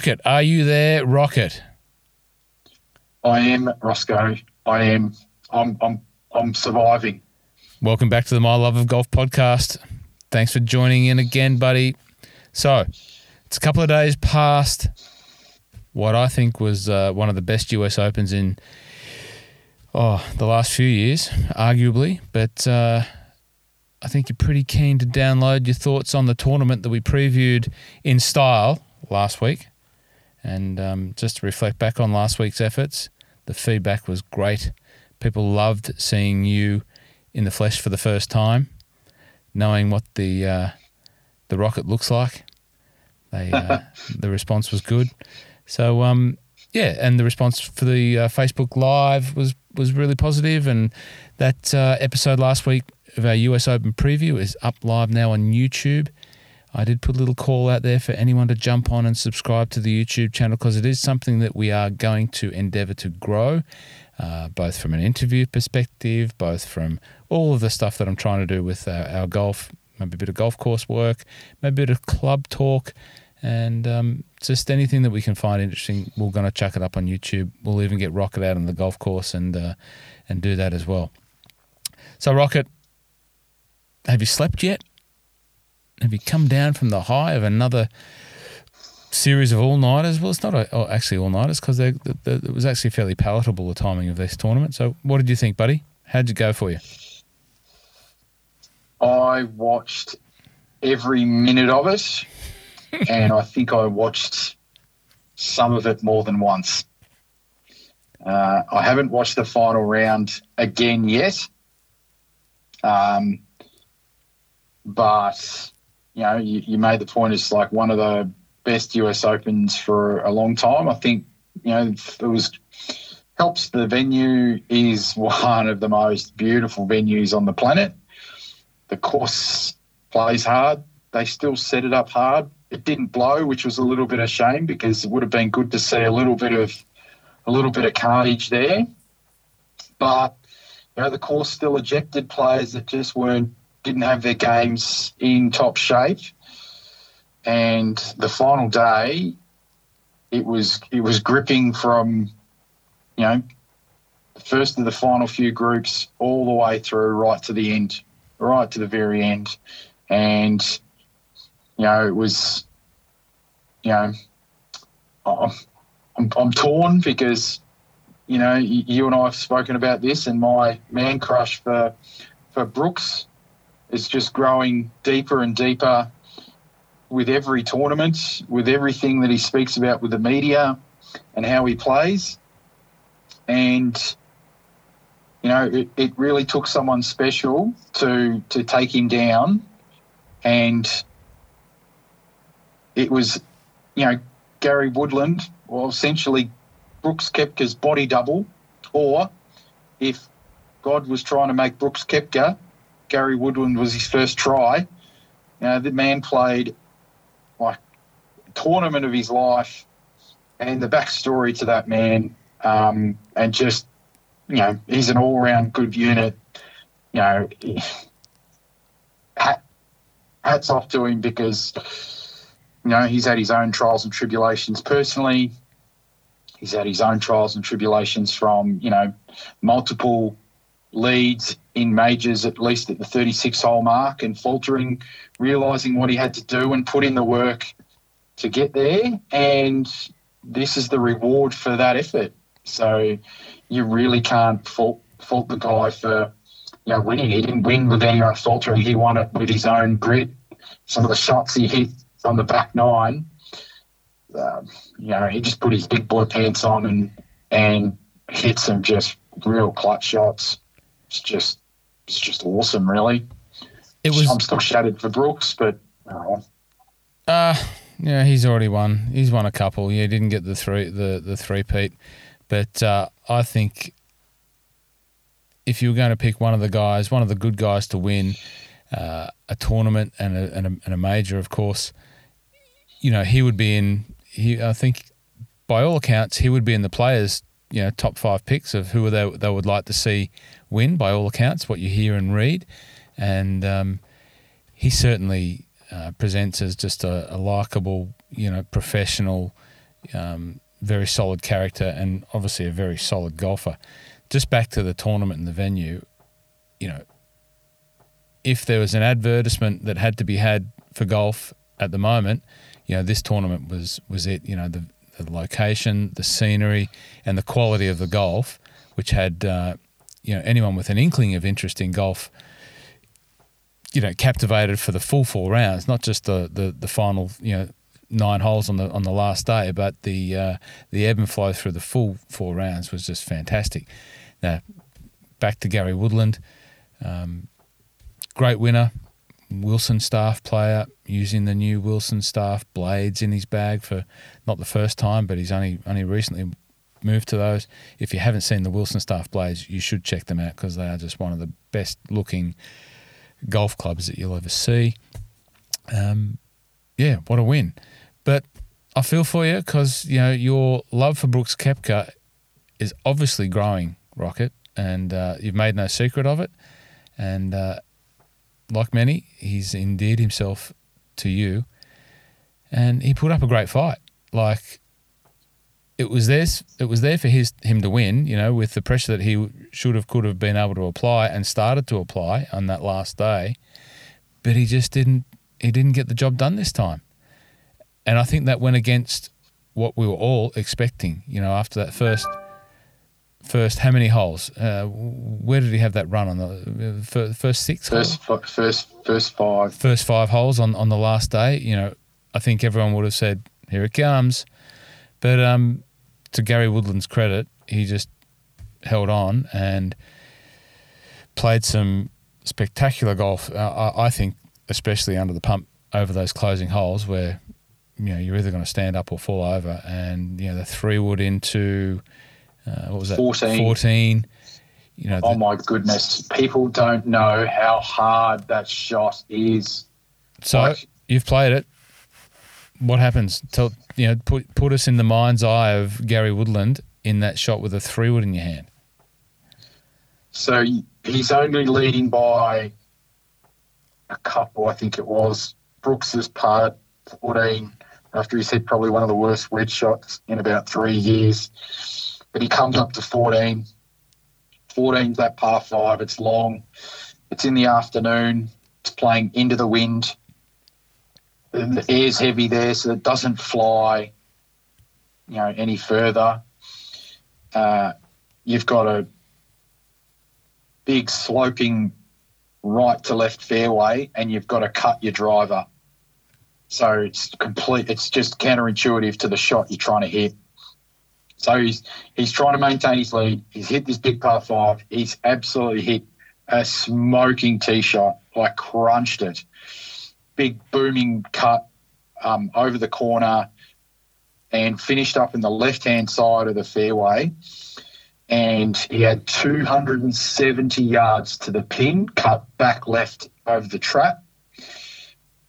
Rocket, are you there? Rocket. I am Rossco. I am. I'm. I'm. I'm surviving. Welcome back to the My Love of Golf podcast. Thanks for joining in again, buddy. So, it's a couple of days past what I think was uh, one of the best US Opens in oh the last few years, arguably. But uh, I think you're pretty keen to download your thoughts on the tournament that we previewed in style last week. And um, just to reflect back on last week's efforts, the feedback was great. People loved seeing you in the flesh for the first time, knowing what the uh, the rocket looks like. They uh, the response was good. So um, yeah, and the response for the uh, Facebook Live was was really positive, and that uh, episode last week of our US Open preview is up live now on YouTube. I did put a little call out there for anyone to jump on and subscribe to the YouTube channel because it is something that we are going to endeavor to grow, uh, both from an interview perspective, both from all of the stuff that I'm trying to do with our, our golf, maybe a bit of golf course work, maybe a bit of club talk, and um, just anything that we can find interesting. We're going to chuck it up on YouTube. We'll even get Rocket out on the golf course and uh, and do that as well. So, Rocket, have you slept yet? Have you come down from the high of another series of all nighters? Well, it's not a, oh, actually all nighters because it was actually fairly palatable the timing of this tournament. So, what did you think, buddy? How'd it go for you? I watched every minute of it, and I think I watched some of it more than once. Uh, I haven't watched the final round again yet. Um, but you know, you, you made the point. It's like one of the best US Opens for a long time. I think you know it was helps the venue is one of the most beautiful venues on the planet. The course plays hard. They still set it up hard. It didn't blow, which was a little bit of shame because it would have been good to see a little bit of a little bit of carnage there. But you know, the course still ejected players that just weren't didn't have their games in top shape. And the final day, it was it was gripping from, you know, the first of the final few groups all the way through right to the end, right to the very end, and you know it was, you know, I'm I'm, I'm torn because, you know, you and I have spoken about this, and my man crush for for Brooks is just growing deeper and deeper with every tournament, with everything that he speaks about with the media and how he plays. And, you know, it, it really took someone special to to take him down. And it was, you know, Gary Woodland, well, essentially Brooks Koepka's body double, or if God was trying to make Brooks Koepka Gary Woodland was his first try. You know, the man played like a tournament of his life, and the backstory to that man, um, and just you know, he's an all-round good unit. You know, hat, hats off to him because you know he's had his own trials and tribulations personally. He's had his own trials and tribulations from you know multiple leads in majors at least at the 36 hole mark and faltering, realizing what he had to do and put in the work to get there. And this is the reward for that effort. So you really can't fault, fault the guy for you know winning. He didn't win with anyone faltering. He won it with his own grit. Some of the shots he hit on the back nine, um, you know, he just put his big boy pants on and and hit some just real clutch shots. It's just it's just awesome, really. It was. I'm still shattered for Brooks, but. Oh. Uh, yeah, he's already won. He's won a couple. Yeah, he didn't get the three the the three peat, but uh, I think if you were going to pick one of the guys, one of the good guys to win uh, a tournament and a, and a, and a major, of course, you know he would be in. He, I think, by all accounts, he would be in the players' you know top five picks of who they they would like to see win. By all accounts, what you hear and read, and um, he certainly uh, presents as just a, a likable, you know, professional, Um, very solid character and obviously a very solid golfer. Just back to the tournament and the venue, you know, if there was an advertisement that had to be had for golf at the moment, you know, this tournament was was it. You know, the, the location, the scenery, and the quality of the golf, which had uh, you know anyone with an inkling of interest in golf, you know, captivated for the full four rounds, not just the the, the final you know nine holes on the on the last day, but the uh, the ebb and flow through the full four rounds was just fantastic. Now, back to Gary Woodland, um, great winner, Wilson staff player using the new Wilson staff blades in his bag for not the first time, but he's only only recently moved to those. If you haven't seen the Wilson staff blades, you should check them out because they are just one of the best looking golf clubs that you'll ever see. Um, yeah, what a win! But I feel for you because you know your love for Brooks Koepka is obviously growing, Rocket, and uh, you've made no secret of it. And uh, like many, he's endeared himself to you, and he put up a great fight. Like it was there, it was there for his him to win. You know, with the pressure that he should have, could have been able to apply and started to apply on that last day, but he just didn't. He didn't get the job done this time, and I think that went against what we were all expecting. You know, after that first first how many holes? Uh, where did he have that run on the first six? First, f- first, first five. First five holes on, on the last day. You know, I think everyone would have said, "Here it comes," but um, to Gary Woodland's credit, he just held on and played some spectacular golf. Uh, I, I think, especially under the pump over those closing holes, where you know you're either going to stand up or fall over, and you know the three wood into uh, what was that? 14. 14. You know, oh my goodness. People don't know how hard that shot is. So like, you've played it. What happens? Tell you know, put put us in the mind's eye of Gary Woodland in that shot with a three wood in your hand. So he's only leading by a couple, I think it was. Brooks's part, 14, after he's hit probably one of the worst wedge shots in about three years but he comes up to 14. 14's that par five. It's long. It's in the afternoon. It's playing into the wind. The air's heavy there, so it doesn't fly, you know, any further. Uh, you've got a big sloping right to left fairway, and you've got to cut your driver. So it's complete. It's just counterintuitive to the shot you're trying to hit. So he's he's trying to maintain his lead. He's hit this big par five. He's absolutely hit a smoking tee shot, like crunched it. Big booming cut um, over the corner and finished up in the left hand side of the fairway. And he had 270 yards to the pin, cut back left over the trap.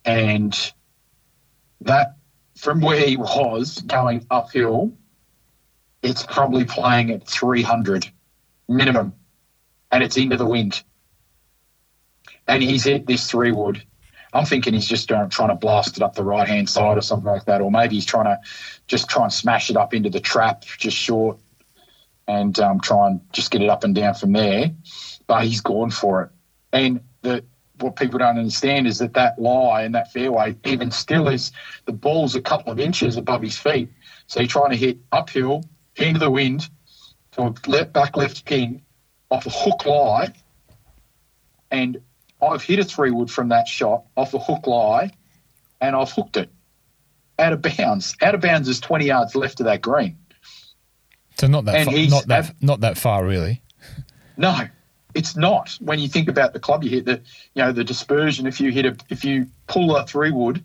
And that, from where he was going uphill, it's probably playing at 300 minimum, and it's into the wind. And he's hit this three wood. I'm thinking he's just trying to blast it up the right hand side or something like that, or maybe he's trying to just try and smash it up into the trap just short and um, try and just get it up and down from there. But he's gone for it. And the what people don't understand is that that lie and that fairway, even still, is the ball's a couple of inches above his feet. So he's trying to hit uphill into the wind to a back left pin off a hook lie. And I've hit a three wood from that shot off a hook lie and I've hooked it out of bounds. Out of bounds is 20 yards left of that green. So not that far, not that not that far really. No, it's not. When you think about the club you hit, the you know the dispersion. If you hit a if you pull a three wood,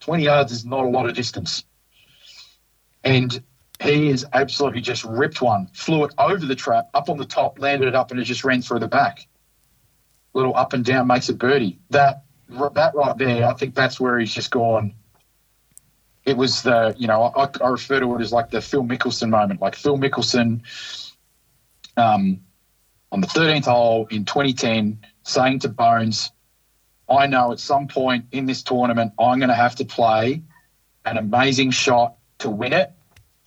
twenty yards is not a lot of distance. And he is absolutely just ripped one, flew it over the trap, up on the top, landed it up, and it just ran through the back. Little up and down makes it birdie. That that right there, I think that's where he's just gone. It was the, you know, I, I refer to it as like the Phil Mickelson moment. Like Phil Mickelson um, on the 13th hole in 2010 saying to Bones, I know at some point in this tournament, I'm going to have to play an amazing shot to win it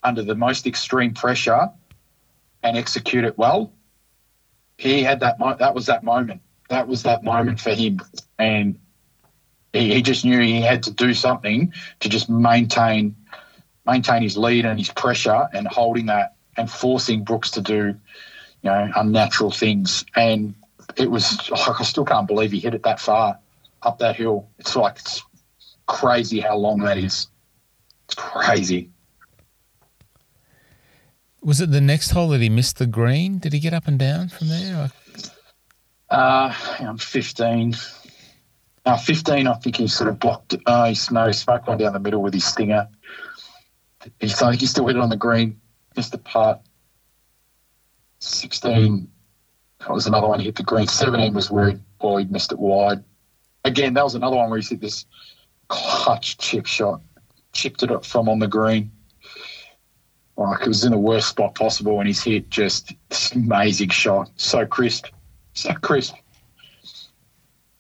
under the most extreme pressure and execute it well. He had that. Mo- that was that moment. That was that moment for him, and he, he just knew he had to do something to just maintain maintain his lead and his pressure and holding that and forcing Brooks to do, you know, unnatural things. And it was like I still can't believe he hit it that far up that hill. It's like it's crazy how long that is. It's crazy. Was it the next hole that he missed the green? Did he get up and down from there? Uh, I'm 15. Uh, 15, I think he sort of blocked. Uh, he smoked, smoked one down the middle with his stinger. He, I think he still hit it on the green, missed the putt. 16, that was another one. He hit the green. 17 was where he, well, he missed it wide. Again, that was another one where he hit this clutch chip shot, chipped it up from on the green. Like it was in the worst spot possible, and he's hit just this amazing shot, so crisp, so crisp.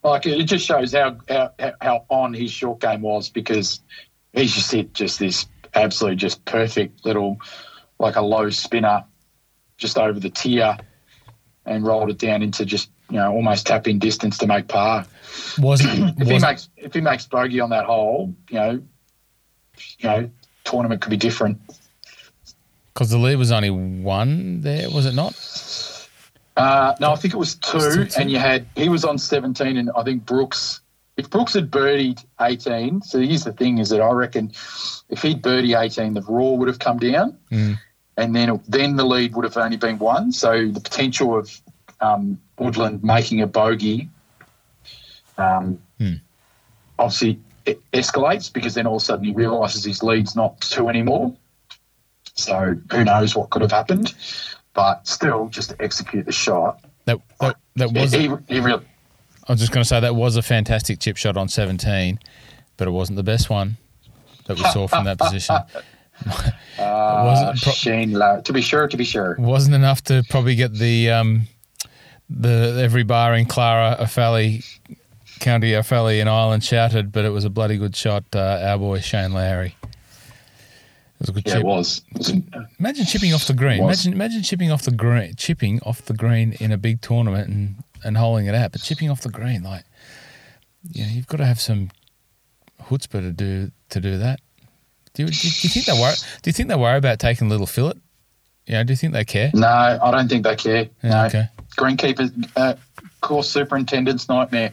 Like it just shows how how, how on his short game was because he's just hit just this absolute just perfect little like a low spinner just over the tier and rolled it down into just you know almost tapping distance to make par. Wasn't, If he wasn't makes if he makes bogey on that hole, you know, you know, tournament could be different. Because the lead was only one there, was it not? Uh, no, I think it was two, Still two? and you had he was on seventeen, and I think Brooks. If Brooks had birdied eighteen, so here's the thing: is that I reckon if he'd birdie eighteen, the raw would have come down, Mm. and then then the lead would have only been one. So the potential of um, Woodland making a bogey, um, Hmm. obviously it escalates because then all of a sudden he realises his lead's not two anymore. So who knows what could have happened, but still, just to execute the shot, That that, that was. he, he really. I was just going to say that was a fantastic chip shot on 17, but it wasn't the best one that we saw from that position. Uh, wasn't pro- Shane. To be sure, to be sure. Wasn't enough to probably get the um, the every bar in Clara, Offaly, County Offaly and Ireland shouted, but it was a bloody good shot. Uh, our boy Shane Lowry. It was a good Yeah, chip. it was. Imagine chipping off the green. Imagine imagine chipping off the green, chipping off the green in a big tournament and and holding it out, but chipping off the green, like you know, you've got to have some chutzpah to do to do that. Do you, do you, do you think they worry? Do you think they worry about taking a little fillet? You know, do you think they care? No, I don't think they care. Yeah, no. okay. Greenkeeper, uh, course superintendent's nightmare.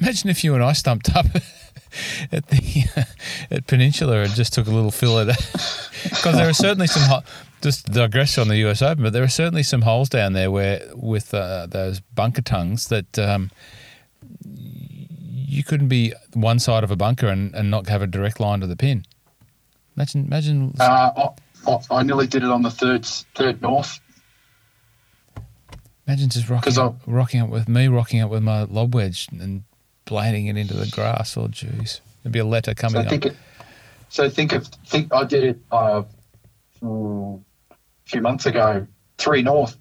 Imagine if you and I stumped up at the at Peninsula and just took a little fillet, because there are certainly some. ho- Just to digress on the U.S. Open, but there are certainly some holes down there where with uh, those bunker tongues that um, you couldn't be one side of a bunker and, and not have a direct line to the pin. Imagine, imagine. Uh, I, I, nearly did it on the third third north. Imagine just rocking up, rocking up with me, rocking up with my lob wedge and blading it into the grass. Oh, jeez. There'd be a letter So coming up. think it, so think of think I did it uh, a few months ago. Three north.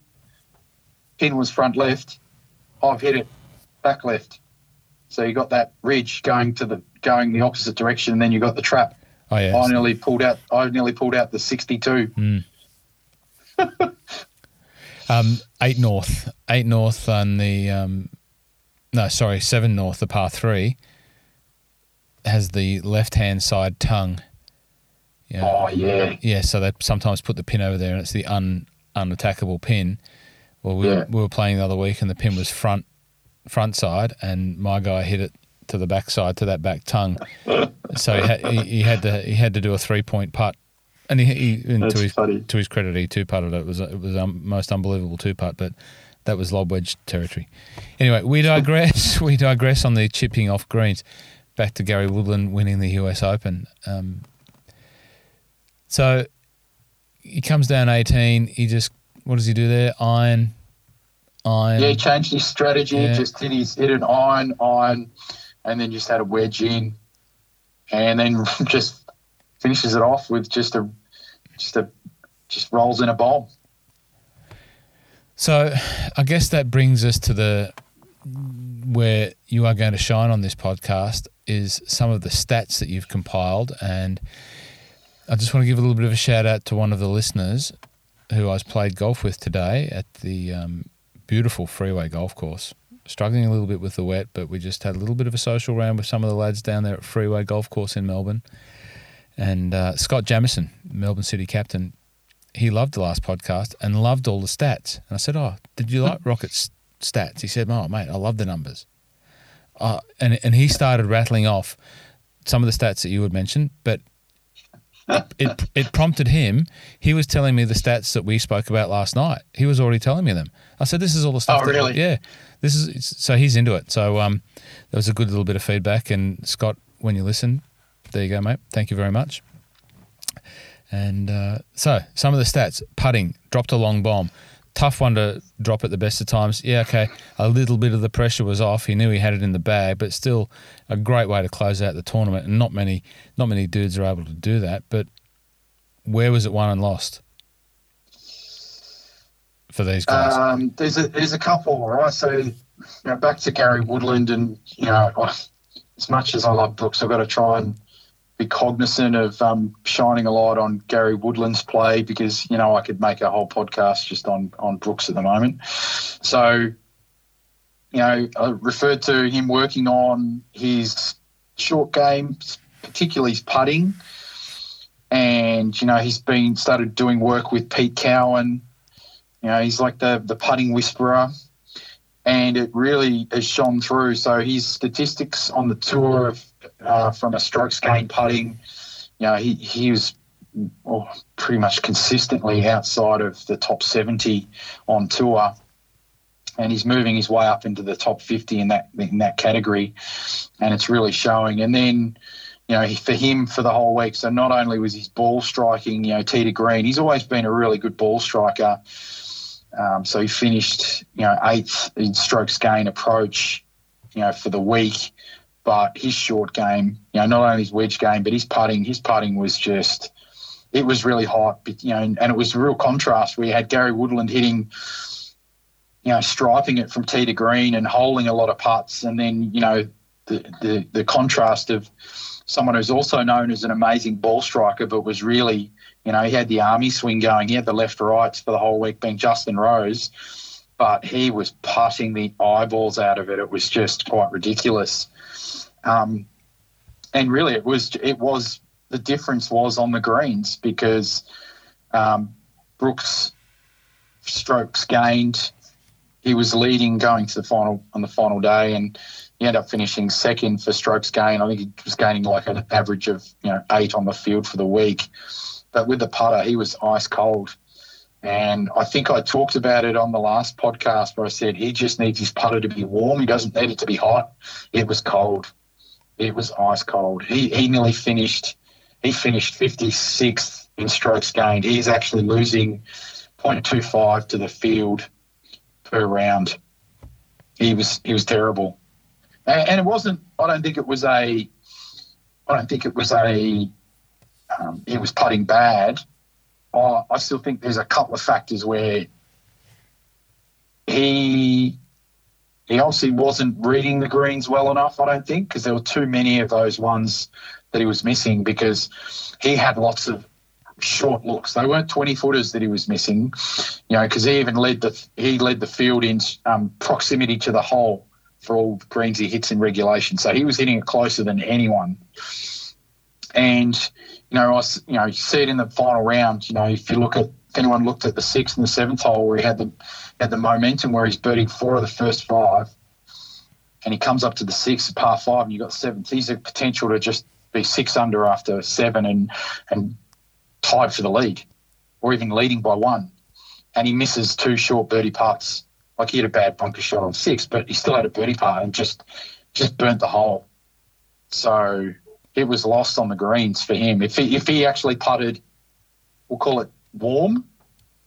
Pin was front left. I've hit it back left. So you got that ridge going to the going the opposite direction, and then you got the trap. Oh, yeah. I nearly pulled out. I nearly pulled out the sixty-two. Mm. um, eight north, eight north on the um, no, sorry, seven north, the par three has the left hand side tongue. Yeah, Oh yeah, yeah. So they sometimes put the pin over there, and it's the un unattackable pin. Well, we, Yeah. we were playing the other week, and the pin was front front side, and my guy hit it to the back side to that back tongue. so he, had, he, he had to he had to do a three point putt, and he, he and to his funny. to his credit, he two putted it. It was it was um, most unbelievable two putt, but that was lob wedge territory. Anyway, we digress. we digress on the chipping off greens. Back to Gary Woodland winning the US Open. Um, so he comes down eighteen. He just what does he do there? Iron, iron. yeah. He changed his strategy. Yeah. Just hit his hit an iron, iron, and then just had a wedge in, and then just finishes it off with just a just a just rolls in a bomb. So I guess that brings us to the where you are going to shine on this podcast is some of the stats that you've compiled and I just want to give a little bit of a shout out to one of the listeners who I was played golf with today at the um, beautiful Freeway Golf Course. Struggling a little bit with the wet, but we just had a little bit of a social round with some of the lads down there at Freeway Golf Course in Melbourne. And uh, Scott Jamieson, Melbourne City captain, he loved the last podcast and loved all the stats. And I said, "Oh, did you like Rocket's stats?" He said, "Oh, mate, I love the numbers." Uh, and and he started rattling off some of the stats that you had mentioned, but it it prompted him. He was telling me the stats that we spoke about last night. He was already telling me them. I said, "This is all the stuff." Oh, that- really? yeah. This is so he's into it. So um, that was a good little bit of feedback. And Scott, when you listen, there you go, mate. Thank you very much. And uh, so some of the stats: putting dropped a long bomb. Tough one to drop at the best of times. Yeah, okay. A little bit of the pressure was off. He knew he had it in the bag, but still a great way to close out the tournament. And not many, not many dudes are able to do that. But where was it won and lost for these guys? Um, there's a there's a couple, right? So, you know, back to Gary Woodland, and you know, as much as I love Brooks, I've got to try and be cognizant of um, shining a light on Gary Woodland's play because you know I could make a whole podcast just on on Brooks at the moment. So, you know, I referred to him working on his short game, particularly his putting. And you know he's been started doing work with Pete Cowan, you know, he's like the the putting whisperer, and it really has shone through. So his statistics on the tour of uh, from a strokes gained putting, you know, he he was well, pretty much consistently outside of the top seventy on tour, and he's moving his way up into the top fifty in that in that category, and it's really showing. And then. You know, for him for the whole week. So not only was his ball striking, you know, to green, he's always been a really good ball striker. Um, so he finished, you know, eighth in strokes gain approach, you know, for the week. But his short game, you know, not only his wedge game, but his putting, his putting was just, it was really hot, you know, and, and it was a real contrast. We had Gary Woodland hitting, you know, striping it from tee to green and holding a lot of putts, and then, you know, the the, the contrast of someone who's also known as an amazing ball striker, but was really you know, he had the army swing going. He had the left rights for the whole week, being Justin Rose, but he was putting the eyeballs out of it. It was just quite ridiculous. Um, and really, it was it was the difference was on the greens because um, Brooks strokes gained. He was leading going to the final on the final day, and he ended up finishing second for strokes gain. I think he was gaining like an average of you know eight on the field for the week. But with the putter, he was ice cold. And I think I talked about it on the last podcast where I said he just needs his putter to be warm. He doesn't need it to be hot. It was cold. It was ice cold. He, he nearly finished. He finished 56th in strokes gained. He's actually losing 0.25 to the field per round. He was he was terrible, and, and it wasn't. I don't think it was a. I don't think it was a um, he was putting bad, I, I still think there's a couple of factors where he he obviously wasn't reading the greens well enough. I don't think because there were too many of those ones that he was missing because he had lots of short looks. They weren't twenty footers that he was missing, you know, because he even led the he led the field in um, proximity to the hole for all greens he hits in regulation. So he was hitting it closer than anyone. And you know, I you know you see it in the final round. You know, if you look at if anyone looked at the sixth and the seventh hole where he had the had the momentum where he's birdied four of the first five, and he comes up to the sixth par five, and you have got seventh. He's a potential to just be six under after seven and and tied for the lead, or even leading by one. And he misses two short birdie putts. Like he had a bad bunker shot on six, but he still had a birdie putt and just just burnt the hole. So it was lost on the greens for him. If he, if he actually putted, we'll call it warm,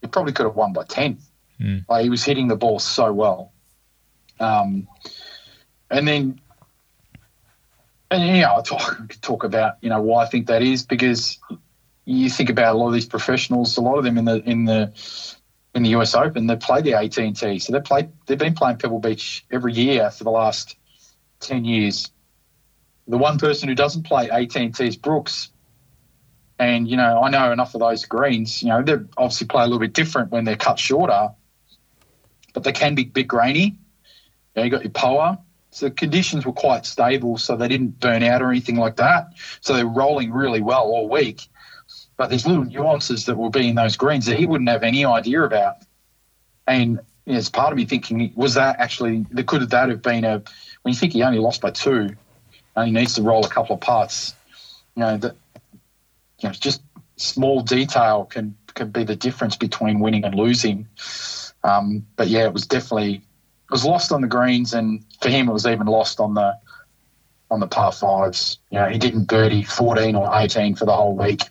he probably could have won by 10. Mm. Like he was hitting the ball so well. Um, and then, and yeah, I talk, talk about, you know, why I think that is because you think about a lot of these professionals, a lot of them in the, in the, in the US Open, they play the AT&T. So they played, they've been playing Pebble Beach every year for the last 10 years. The one person who doesn't play AT&T is Brooks. And, you know, I know enough of those greens, you know, they obviously play a little bit different when they're cut shorter, but they can be a bit grainy. You, know, you got your poa. So the conditions were quite stable, so they didn't burn out or anything like that. So they're rolling really well all week. But there's little nuances that will be in those greens that he wouldn't have any idea about. And you know, it's part of me thinking, was that actually, could that have been a, when you think he only lost by two, he needs to roll a couple of putts, you know, that, you know, just small detail can, can be the difference between winning and losing. Um, but yeah, it was definitely, it was lost on the greens, and for him, it was even lost on the, on the par fives. You know, he didn't birdie 14 or 18 for the whole week.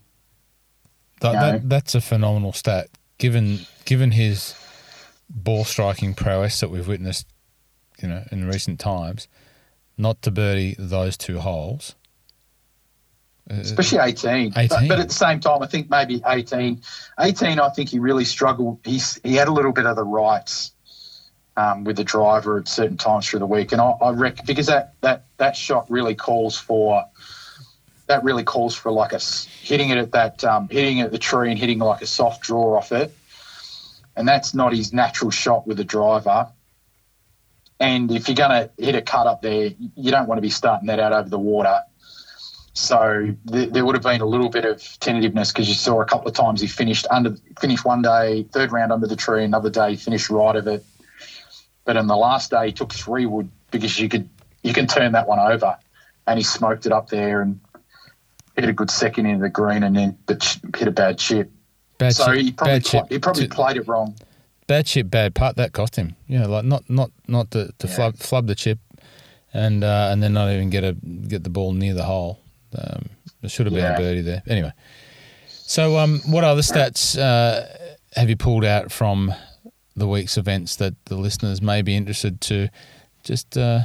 That, that, that's a phenomenal stat. Given given his ball striking prowess that we've witnessed, you know, in recent times, not to birdie those two holes. Uh, Especially 18. 18. But, but, at the same time, I think maybe 18. 18, I think he really struggled. He's, he had a little bit of the rights um, with the driver at certain times through the week. And I, I reckon, because that, that, that shot really calls for, that really calls for like a hitting it at that, um, hitting at the tree and hitting like a soft draw off it and that's not his natural shot with the driver. And if you're going to hit a cut up there, you don't want to be starting that out over the water. So th- there would have been a little bit of tentativeness because you saw a couple of times he finished under finished one day, third round under the tree, another day he finished right of it. But in the last day he took three wood because you could you can turn that one over, and he smoked it up there and hit a good second into the green and then but hit a bad chip. Bad so chip, he probably pl- he probably played it wrong. Bad chip, bad putt. That cost him. Yeah, like not not not to, to yeah. flub flub the chip, and uh, and then not even get a get the ball near the hole. Um, there should have been yeah. a birdie there. Anyway, so um, what other stats uh, have you pulled out from the week's events that the listeners may be interested to just uh,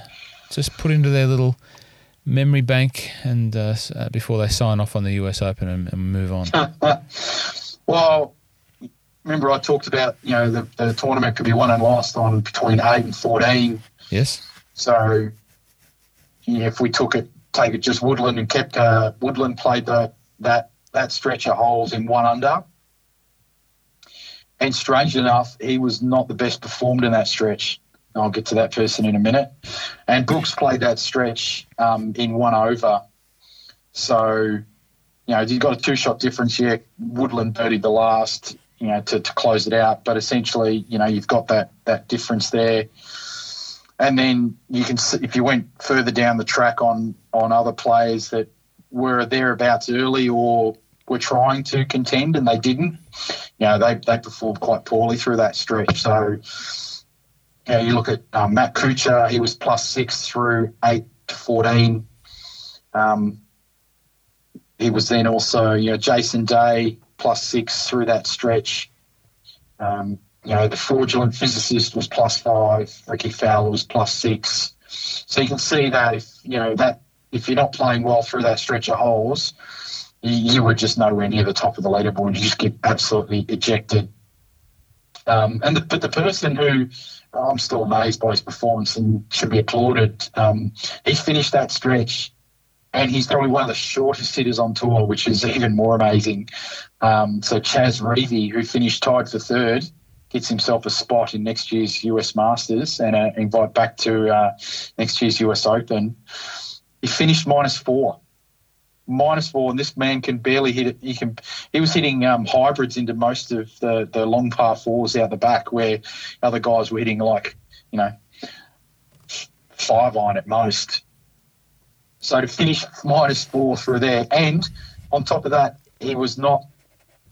just put into their little memory bank and uh, uh before they sign off on the US Open and, and move on? Well, remember I talked about you know the, the tournament could be won and lost on between eight and fourteen. Yes. So yeah, if we took it, take it just Woodland and kept uh, Woodland played the that that stretch of holes in one under. And strange enough, he was not the best performed in that stretch. I'll get to that person in a minute. And Brooks played that stretch um, in one over. So you know, you've got a two shot difference here. Woodland birdied the last, you know, to, to close it out. But essentially, you know, you've got that that difference there. And then you can if you went further down the track on on other players that were thereabouts early or were trying to contend and they didn't. You know, they they performed quite poorly through that stretch. So you, know, you look at um, Matt Kuchar, he was plus six through eight to fourteen. Um, he was then also, you know, Jason Day plus six through that stretch. Um, you know, the fraudulent physicist was plus five. Rickie Fowler was plus six. So you can see that if you know that if you're not playing well through that stretch of holes, you, you were just nowhere near the top of the leaderboard. You just get absolutely ejected. Um, and the, but the person who I'm still amazed by his performance and should be applauded. Um, he finished that stretch and he's probably one of the shortest hitters on tour, which is even more amazing. Um, so Chaz Reavie, who finished tied for third, gets himself a spot in next year's US Masters and uh, invite back to uh, next year's US Open. He finished minus four, minus four, and this man can barely hit it. He can. He was hitting um, hybrids into most of the the long par fours out the back, where other guys were hitting like you know five iron at most. So to finish minus four through there, and on top of that, he was not.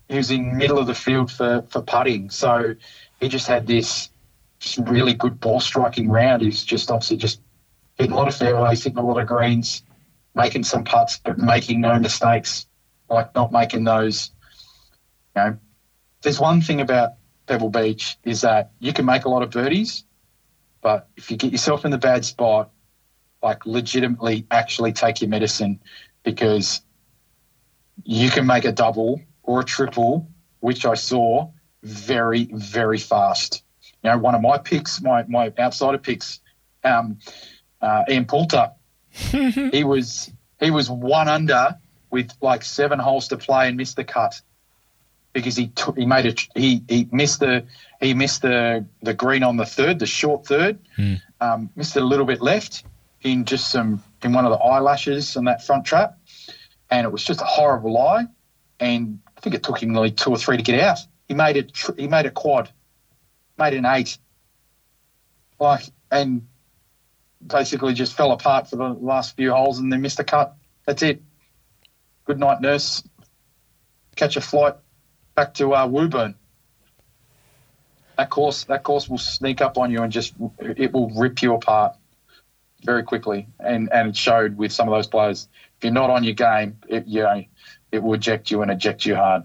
He was in middle of the field for for putting, so he just had this really good ball striking round. He's just obviously just hitting a lot of fairways, hitting a lot of greens, making some putts, but making no mistakes, like not making those. You know, there's one thing about Pebble Beach is that you can make a lot of birdies, but if you get yourself in the bad spot, like legitimately actually take your medicine because you can make a double or a triple, which I saw very, very fast. You know, one of my picks, my, my outsider picks, um, uh, Ian Poulter, he was he was one under with like seven holes to play and missed the cut because he took, he made a he he missed the he missed the the green on the third, the short third, Hmm. um, missed it a little bit left in just some in one of the eyelashes on that front trap, and it was just a horrible lie, and I think it took him nearly two or three to get out. He made it he made a quad, made an eight, like and basically just fell apart for the last few holes and then missed a cut. That's it. Good night, nurse. Catch a flight back to uh, Woburn. That course, that course will sneak up on you and just it will rip you apart very quickly. And and it showed with some of those players. If you're not on your game, it you know, it will eject you and eject you hard.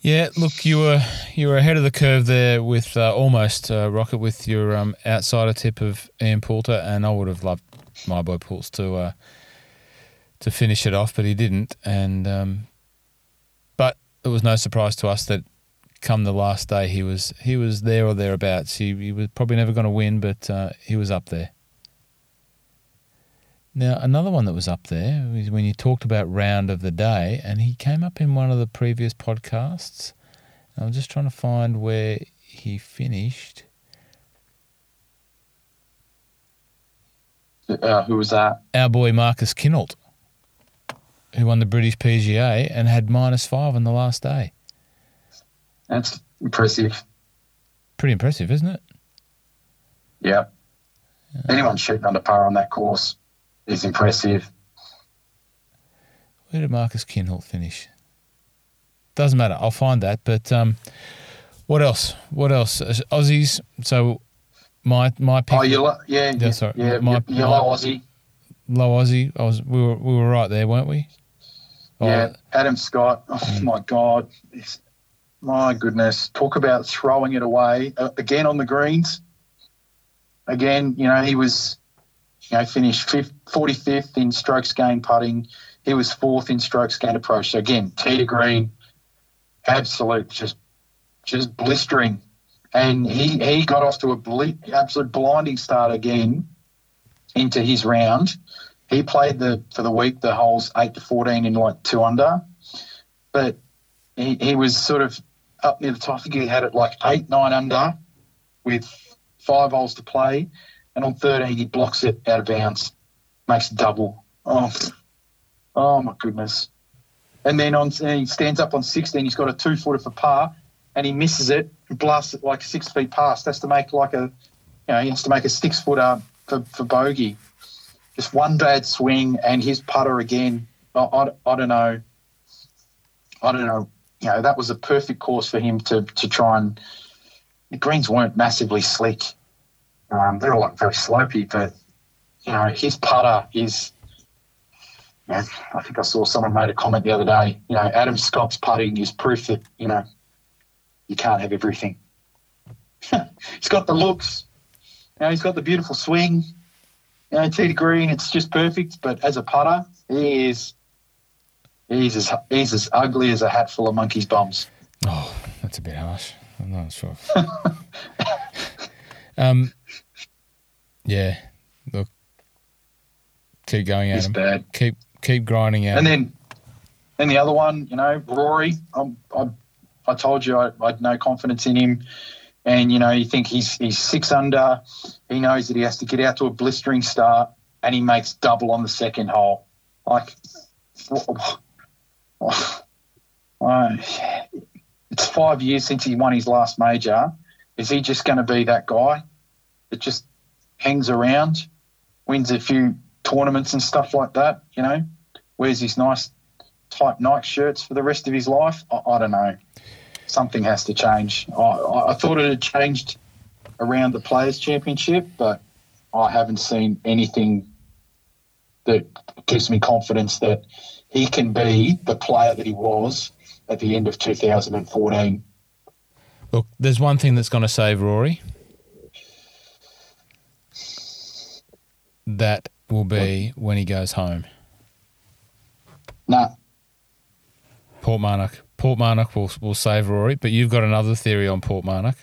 Yeah, look, you were you were ahead of the curve there with uh, almost uh, Rocket with your um, outsider tip of Ian Poulter, and I would have loved my boy Pulse to uh, to finish it off, but he didn't. And um, but it was no surprise to us that come the last day he was he was there or thereabouts. He, he was probably never going to win, but uh, he was up there. Now, another one that was up there was when you talked about round of the day, and he came up in one of the previous podcasts. I'm just trying to find where he finished. Uh, who was that? Our boy Marcus Kinhult, who won the British PGA and had minus five on the last day. That's impressive. Pretty impressive, isn't it? Yeah. Anyone shooting under par on that course is impressive. Where did Marcus Kinhult finish? Doesn't matter. I'll find that. But um, what else? What else? Uh, Aussies. So my my pick. Oh, you lo- yeah, Yeah, sorry. yeah, My- you- low Aussie. low Aussie. I was. We were. We were right there, weren't we? Oh, Yeah, Adam Scott. Oh Mm. my God, It's- my goodness! Talk about throwing it away uh, again on the greens. Again, you know he was, you know, finished fifth, 45th in strokes gained putting. He was fourth in strokes gained approach. So again, tee to green, absolute just, just blistering. And he he got off to a ble- absolute blinding start again into his round. He played the for the week the holes eight to fourteen in like two under, but he, was sort of up near the top. I think he had it like eight nine under, with five holes to play, and on thirteen he blocks it out of bounds, makes a double. Oh, oh my goodness! And then on and he stands up on sixteen. He's got a two footer for par, and he misses it and blasts it like six feet past. Has to make like a, you know, he has to make a six footer for, for bogey just one bad swing and his putter again. I, I, I don't know. I don't know. You know, that was a perfect course for him to, to try and. The greens weren't massively slick. Um, they're all very slopey, but, you know, his putter is. You know, I think I saw someone made a comment the other day. You know, Adam Scott's putting is proof that, you know, you can't have everything. he's got the looks. You know, he's got the beautiful swing you know, tee to green, it's just perfect. But as a putter, he is he's as he's as ugly as a hat full of monkeys' bums. Oh, that's a bit harsh. I'm not sure. um. Yeah. Look. Keep going, He's Adam. bad. Keep keep grinding out. And then, and the other one, you know, Rory. I'm, I, I told you I, I had no confidence in him, and you know, you think he's he's six under. He knows that he has to get out to a blistering start, and he makes double on the second hole. Like, uh, it's five years since he won his last major. Is he just going to be that guy that just hangs around, wins a few tournaments and stuff like that? You know, wears his nice tight Nike shirts for the rest of his life? I, I don't know. Something has to change. I, I, I thought it had changed around the Players' Championship, but I haven't seen anything that gives me confidence that he can be the player that he was at the end of 2014. Look, there's one thing that's going to save Rory. That will be when he goes home. Nah, Portmarnock. Port Marnock will will save Rory, but you've got another theory on Portmarnock.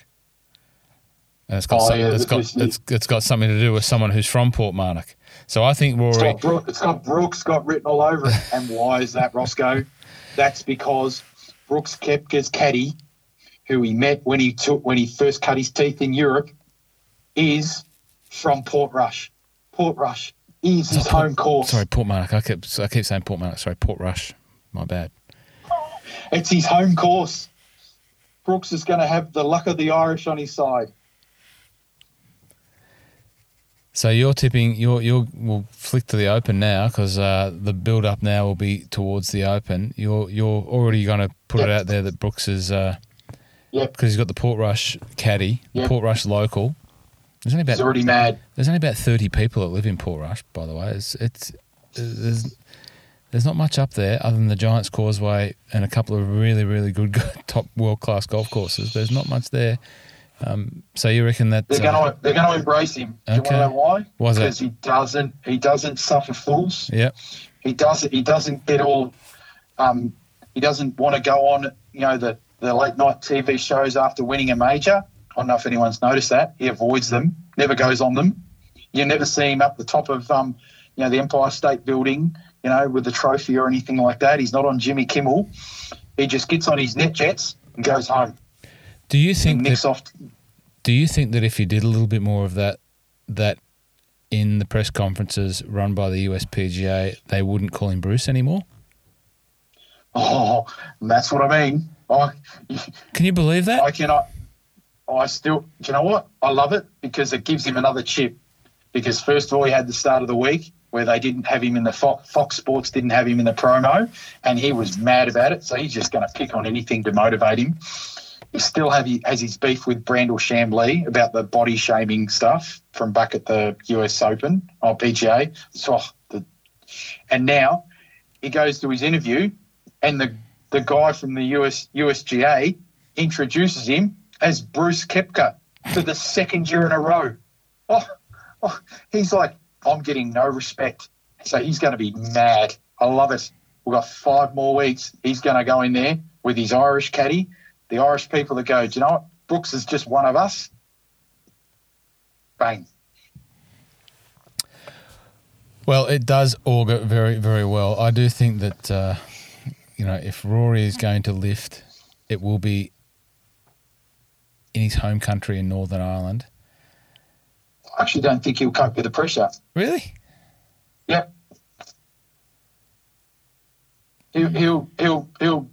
And it's got Oh, some, yeah, it's got it's, it's got something to do with someone who's from Portmarnock. So I think It's Rory. got, Brook, it's got Brooks got written all over it. And why is that, Rossco? That's because Brooks Koepka's caddy, who he met when he took when he first cut his teeth in Europe, is from Portrush. Port Rush is his Port- home course. Sorry, Portmarnock. I keep I keep saying Portmarnock. Sorry, Portrush. My bad. It's his home course. Brooks is going to have the luck of the Irish on his side. So you're tipping. You're you're we'll flick to the Open now because uh, the build up now will be towards the Open. You're you're already going to put it out there that Brooks is uh, Yep. because he's got the Portrush caddy, the Yep. Portrush local. There's only about He's already mad. There's only about thirty people that live in Portrush, by the way. It's it's there's there's not much up there other than the Giants Causeway and a couple of really really good top world class golf courses. There's not much there. Um, so you reckon that? They're uh, going to they're going to embrace him. Do you Okay. want to know why? That? Because he doesn't he doesn't suffer fools. yeah, He doesn't he doesn't get all um, he doesn't want to go on you know the the late night TV shows after winning a major. I don't know if anyone's noticed that. He avoids them. Never goes on them. You never see him up the top of um, you know the Empire State Building. You know with the trophy or anything like that. He's not on Jimmy Kimmel. He just gets on his NetJets and goes home. Do you think that, off. do you think that if you did a little bit more of that that in the press conferences run by the USPGA they wouldn't call him Bruce anymore? Oh, that's what I mean. I, Can you believe that? I cannot. I still, do you know what? I love it because it gives him another chip. Because first of all, he had the start of the week where they didn't have him in the Fox, Fox Sports, didn't have him in the promo, and he was mad about it. So he's just going to pick on anything to motivate him. He still have has his beef with Brandel Chamblee about the body shaming stuff from back at the US Open oh, or PGA. So oh, the, and now he goes to his interview, and the the guy from the US USGA introduces him as Bruce Koepka for the second year in a row. Oh, oh, he's like, I'm getting no respect. So he's going to be mad. I love it. We've got five more weeks. He's going to go in there with his Irish caddy. The Irish people that go, do you know what? Brooks is just one of us. Bang. Well, it does augur very, very well. I do think that, uh, you know, if Rory is going to lift, it will be in his home country in Northern Ireland. I actually don't think he'll cope with the pressure. Really? Yep. He'll he'll he'll he'll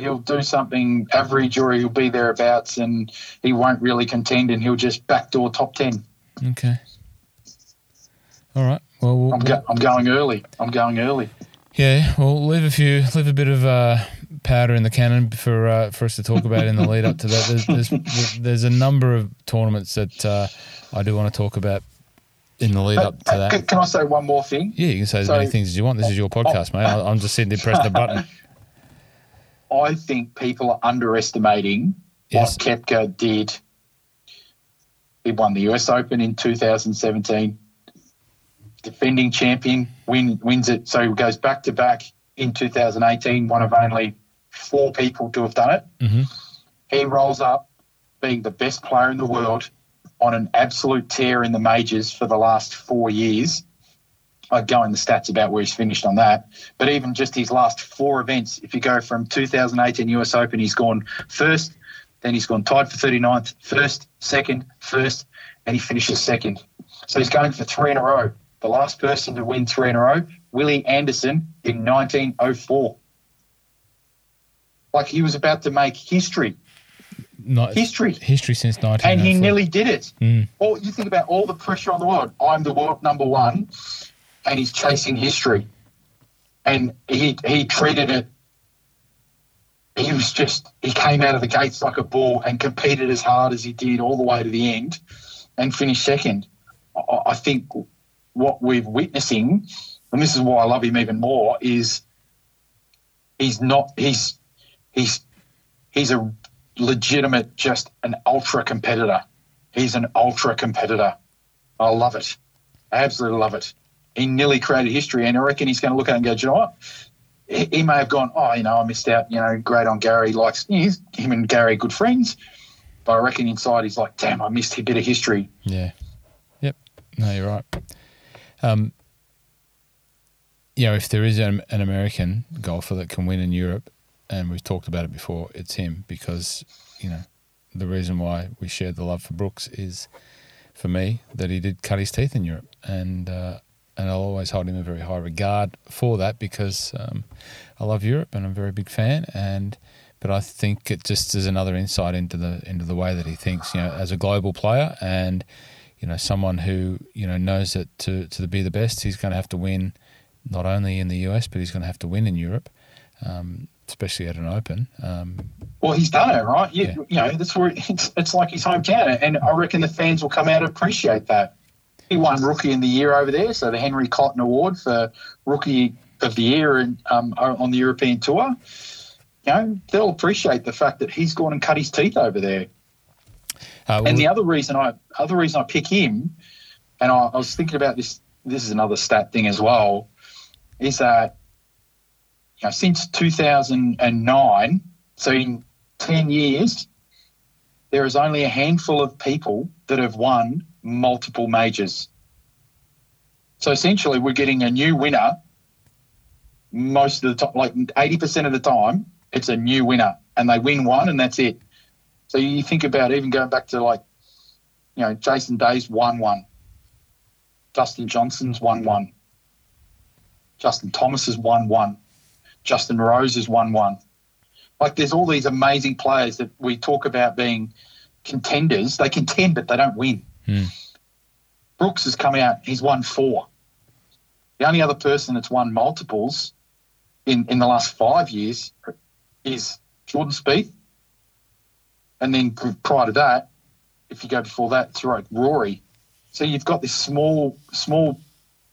he'll do something average or he'll be thereabouts and he won't really contend and he'll just backdoor top ten. Okay. All right. Well, we'll, I'm go, I'm going early. I'm going early. yeah, we'll leave a few, leave a bit of uh, powder in the cannon for uh, for us to talk about in the lead up to that. There's there's, there's a number of tournaments that uh, I do want to talk about in the lead But, up to that. can, can I say one more thing? Yeah, you can say as So- many things as you want. This is your podcast, mate. I'm just sitting there pressing the button. I think people are underestimating Yes. what Koepka did. He won the US Open in 2017. Defending champion, win, wins it. So he goes back to back in 2018, one of only four people to have done it. hmm He rolls up being the best player in the world on an absolute tear in the majors for the last four years. I'd go in the stats about where he's finished on that. But even just his last four events, if you go from 2018 US Open, he's gone first, then he's gone tied for 39th, first, second, first, and he finishes second. So he's going for three in a row. The last person to win three in a row, Willie Anderson in 1904. Like he was about to make history. Not History. history since 1904. And he nearly did it. Mm. Or you think about all the pressure on the world. I'm the world number one, and he's chasing history. And he he treated it. He was just he came out of the gates like a bull and competed as hard as he did all the way to the end, and finished second. I, I think what we're witnessing, and this is why I love him even more, is he's not he's he's he's a legitimate, just an ultra competitor. He's an ultra competitor. I love it. I absolutely love it. He nearly created history, and I reckon he's going to look at it and go, you know what? He, may have gone, oh, you know, I missed out. You know, great on Gary. Likes he's, him and Gary, good friends. But I reckon inside he's like, damn, I missed a bit of history. Yeah. Yep. No, you're right. Um, you know, if there is an, an American golfer that can win in Europe, and we've talked about it before, it's him because, you know, the reason why we shared the love for Brooks is, for me, that he did cut his teeth in Europe. And, uh, and I'll always hold him in very high regard for that because um, I love Europe and I'm a very big fan. And but I think it just is another insight into the into the way that he thinks. You know, as a global player and you know someone who you know knows that to to be the best, he's going to have to win not only in the US but he's going to have to win in Europe. Um, especially at an open. Um, well, he's done it, right? You, yeah. you know, that's where it's, it's like his hometown, and I reckon the fans will come out and appreciate that. He won Rookie in the Year over there, so the Henry Cotton Award for Rookie of the Year in, um, on the European Tour. You know, they'll appreciate the fact that he's gone and cut his teeth over there. Uh, well, and the other reason I other reason I pick him, and I, I was thinking about this. This is another stat thing as well, is that you know, since 2009, so in 10 years, there is only a handful of people that have won multiple majors. So essentially, we're getting a new winner most of the time, like 80% of the time, it's a new winner and they win one and that's it. So you think about even going back to like, you know, Jason Day's won one, Dustin Johnson's won one, Justin Thomas has won one, Justin Rose has won one. Like there's all these amazing players that we talk about being contenders. They contend, but they don't win. Hmm. Brooks has come out, he's won four. The only other person that's won multiples in, in the last five years is Jordan Spieth. And then prior to that, if you go before that, it's right, Rory. So you've got this small, small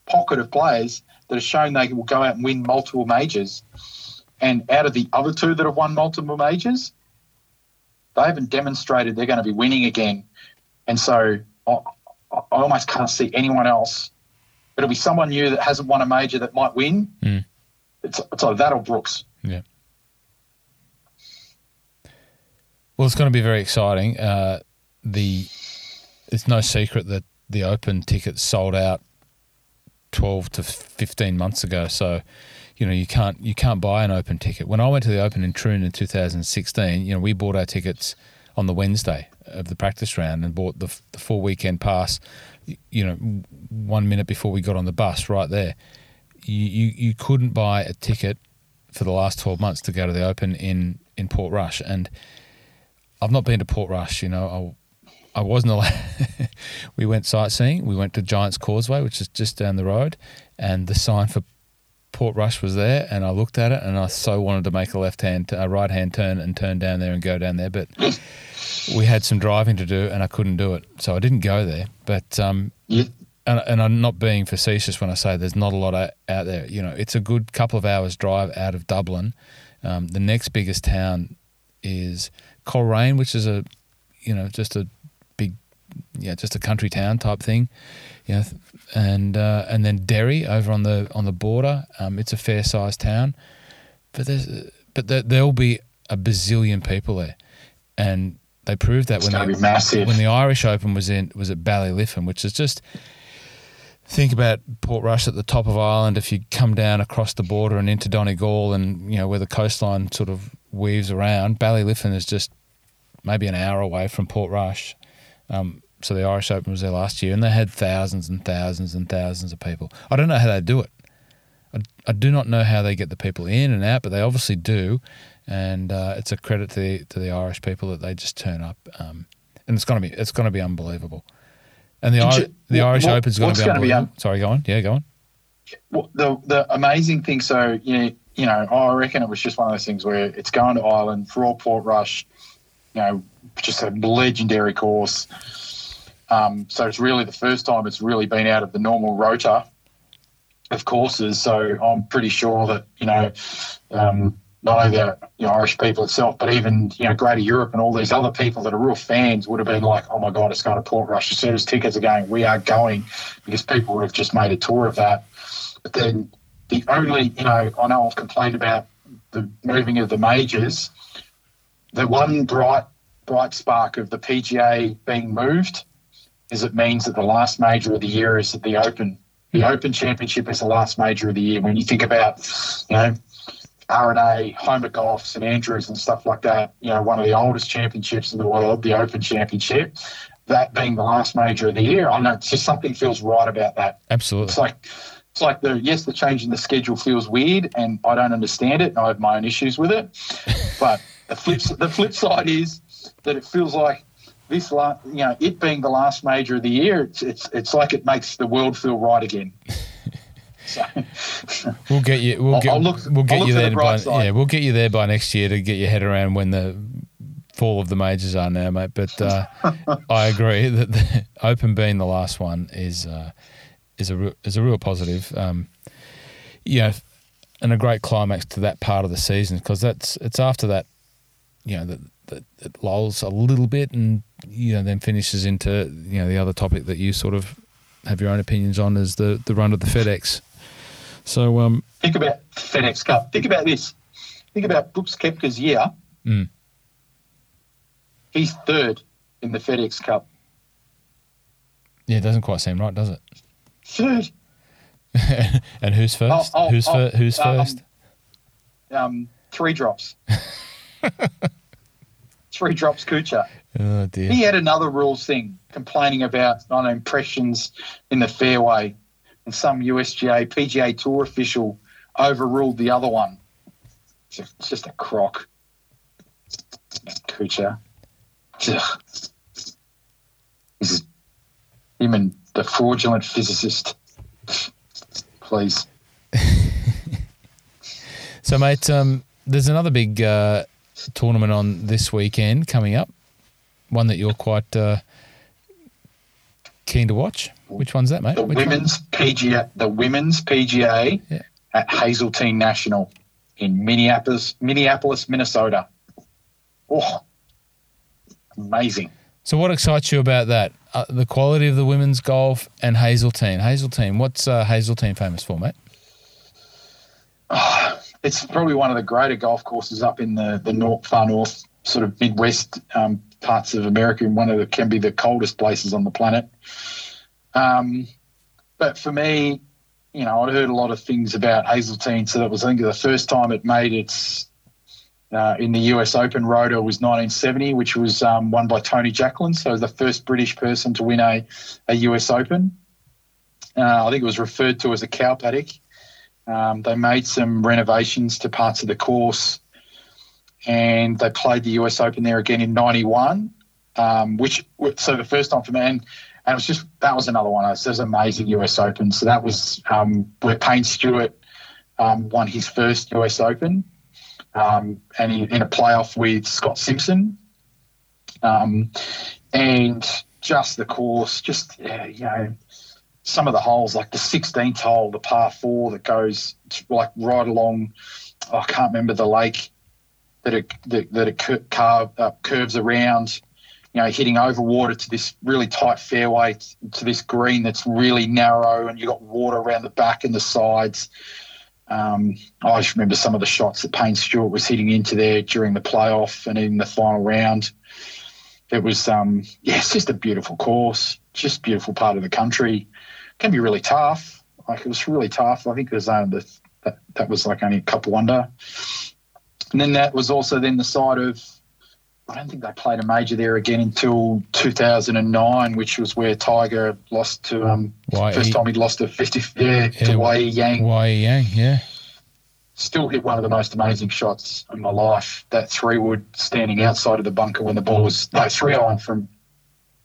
pocket of players that have shown they will go out and win multiple majors. And out of the other two that have won multiple majors, they haven't demonstrated they're going to be winning again. And so I, I almost can't see anyone else. It'll be someone new that hasn't won a major that might win. Mm. It's, it's like that or Brooks. Yeah. Well, it's going to be very exciting. Uh, the it's no secret that the Open tickets sold out twelve to fifteen months ago. So, you know, you can't you can't buy an Open ticket. When I went to the Open in Troon in 2016, you know, we bought our tickets on the Wednesday of the practice round and bought the, the full weekend pass. You know, one minute before we got on the bus, right there. You, you you couldn't buy a ticket for the last 12 months to go to the Open in in Portrush and I've not been to Portrush. You know, I, I wasn't allowed. we went sightseeing. We went to Giants Causeway, which is just down the road, and the sign for Portrush was there. And I looked at it, and I so wanted to make a left hand, a right hand turn, and turn down there and go down there, but we had some driving to do, and I couldn't do it, so I didn't go there. But um, yeah. And, and, I'm not being facetious when I say there's not a lot out there. You know, it's a good couple of hours drive out of Dublin. Um, the next biggest town is Coleraine, which is a, you know, just a big, yeah, just a country town type thing, you know, and uh, and then Derry over on the on the border. Um, it's a fair sized town, but there's but there, there'll be a bazillion people there, and they proved that it's when they, when the Irish Open was in was at Ballyliffin, which is just think about Portrush at the top of Ireland. If you come down across the border and into Donegal, and you know where the coastline sort of weaves around, Ballyliffin is just maybe an hour away from Portrush. Um, so the Irish Open was there last year, and they had thousands and thousands and thousands of people. I don't know how they do it. I, I do not know how they get the people in and out, but they obviously do, and uh, it's a credit to the to the Irish people that they just turn up, um, and it's gonna be it's gonna be unbelievable. And the you, the Irish Open is going to be unbelievable. Be un- Sorry, go on. Yeah, go on. Well, the the amazing thing, so you know, you know, I reckon it was just one of those things where it's going to Ireland for all Portrush, you know, just a legendary course. Um, so it's really the first time it's really been out of the normal rota of courses. So I'm pretty sure that you know, um, not only the you know, Irish people itself, but even you know Greater Europe and all these other people that are real fans would have been like, "Oh my God, it's going to Portrush!" As soon as tickets are going, we are going because people would have just made a tour of that. But then the only you know, I know I've complained about the moving of the majors. The one bright bright spark of the PGA being moved is it means that the last major of the year is at the Open. The Open Championship is the last major of the year. When you think about, you know, R&A, Homer Golf, St Andrews, and stuff like that. You know, one of the oldest championships in the world, the Open Championship. That being the last major of the year, I know it's just something feels right about that. Absolutely. It's like it's like the yes, the change in the schedule feels weird, and I don't understand it, and I have my own issues with it. But the flip the flip side is that it feels like this, la- you know, it being the last major of the year, it's it's, it's like it makes the world feel right again. So, we'll get you. We'll get. I'll look- we'll get look you for the there. by, side. yeah, we'll get you there by next year to get your head around when the fall of the majors are now, mate. But uh, I agree that the Open being the last one is uh, is a re- is a real positive. Um, you know, and a great climax to that part of the season because that's it's after that, you know, that that it lulls a little bit and you know then finishes into you know the other topic that you sort of have your own opinions on is the the run of the FedEx. So um, think about FedEx Cup. Think about this. Think about Brooks Koepka's year. Mm. He's third in the FedEx Cup. yeah, it doesn't quite seem right, does it? Third. and who's first? Oh, oh, who's oh, fir- who's um, first? Um, three drops. three drops, Kuchar. Oh dear. He had another rules thing complaining about know, impressions in the fairway, and some USGA PGA Tour official overruled the other one. It's just a crock. Kuchar. Ugh. This is him and the fraudulent physicist. Please. So, mate, um, there's another big uh, tournament on this weekend coming up. One that you're quite uh, keen to watch. Which one's that, mate? The Which one? women's PGA, the women's PGA Yeah. at Hazeltine National in Minneapolis, Minneapolis, Minnesota. Oh, amazing! So, what excites you about that? Uh, the quality of the women's golf and Hazeltine. Hazeltine. What's uh, Hazeltine famous for, mate? Oh, it's probably one of the greater golf courses up in the the north, far north, sort of Midwest um, parts of America, and one of the can be the coldest places on the planet. Um, but for me, you know, I'd heard a lot of things about Hazeltine, so that was I think the first time it made its uh, in the US Open Rotor was 1970, which was um, won by Tony Jacklin, so the first British person to win a, a US Open. Uh, I think it was referred to as a cow paddock. Um, they made some renovations to parts of the course, and they played the US Open there again in '91. Um, which so the first time for me, and, and it was just that was another one. It was, was amazing US Open. So that was um, where Payne Stewart um, won his first US Open, um, and in a playoff with Scott Simpson, um, and just the course, just yeah, you know some of the holes, like the 16th hole, the par four that goes like right along. oh, I can't remember the lake that it that, that it cur- carve, uh, curves around. You know, hitting over water to this really tight fairway to this green that's really narrow, and you got water around the back and the sides. Um, I just remember some of the shots that Payne Stewart was hitting into there during the playoff and in the final round. It was, um, yeah, it's just a beautiful course, just beautiful part of the country can be really tough. Like it was really tough. I think it was only the, that that was like only a couple under. And then that was also then the side of I don't think they played a major there again until 2009, which was where Tiger lost to um Why? first time he'd lost to 50 yeah, Yeah, to Wei Yang. Why Yang? Yeah. Still hit one of the most amazing shots in my life. That three wood standing outside of the bunker when the ball was no three iron from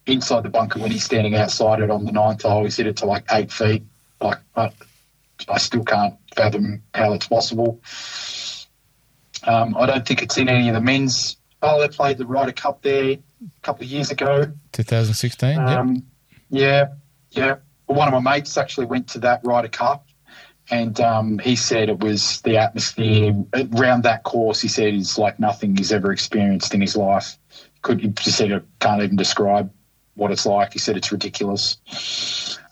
inside the bunker when he's standing outside it on the ninth hole. He's hit it to like eight feet. Like I, I still can't fathom how it's possible. Um, I don't think it's in any of the men's. Oh, they played the Ryder Cup there a couple of years ago. 2016. yep. Um, Yeah, yeah. Well, one of my mates actually went to that Ryder Cup, and um, he said it was the atmosphere around that course. He said it's like nothing he's ever experienced in his life. Could he just said it can't even describe what it's like. He said it's ridiculous.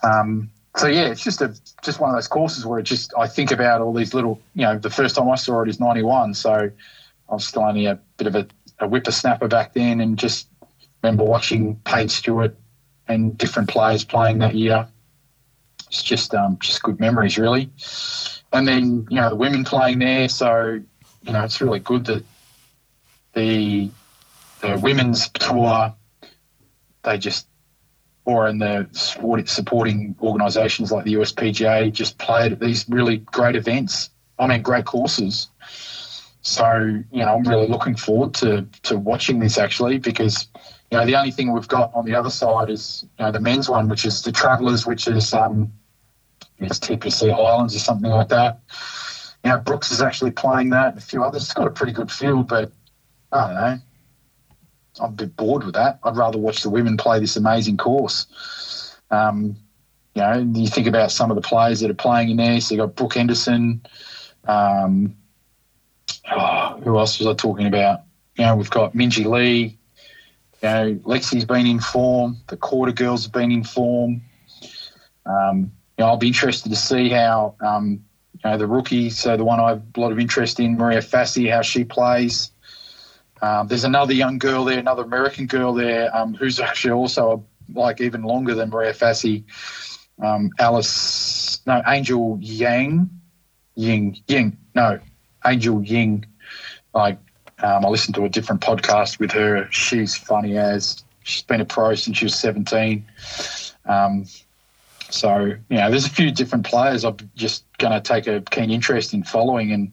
Um, so yeah, it's just a just one of those courses where it just I think about all these little. You know, the first time I saw it is '91, so I was still only a bit of a a whippersnapper back then, and just remember watching Payne Stewart and different players playing that year. It's just um, just good memories, really. And then you know the women playing there, so you know it's really good that the the women's tour they just or in the supporting organisations like the USPGA just played at these really great events. I mean, great courses. So you know, I'm really looking forward to to watching this actually because you know the only thing we've got on the other side is you know the men's one, which is the Travellers, which is um, it's TPC Highlands or something like that. You know, Brooks is actually playing that. A few others. It's got a pretty good field, but I don't know. I'm a bit bored with that. I'd rather watch the women play this amazing course. Um, you know, you think about some of the players that are playing in there. So you got Brooke Henderson. Um, oh, who else was I talking about? You know, we've got Minjee Lee. You know, Lexi's been in form. The Korda girls have been in form. Um, you know, I'll be interested to see how um, you know the rookie. So the one I have a lot of interest in, Maria Fassi, how she plays. Um, there's another young girl there, another American girl there, um, who's actually also a, like even longer than Maria Fassi. Um, Alice, no, Angel Yang, Ying, Ying, no, Angel Ying. Like, um, I listened to a different podcast with her. She's funny as she's been a pro since she was 17. Um, so, you know, there's a few different players I'm just going to take a keen interest in following, and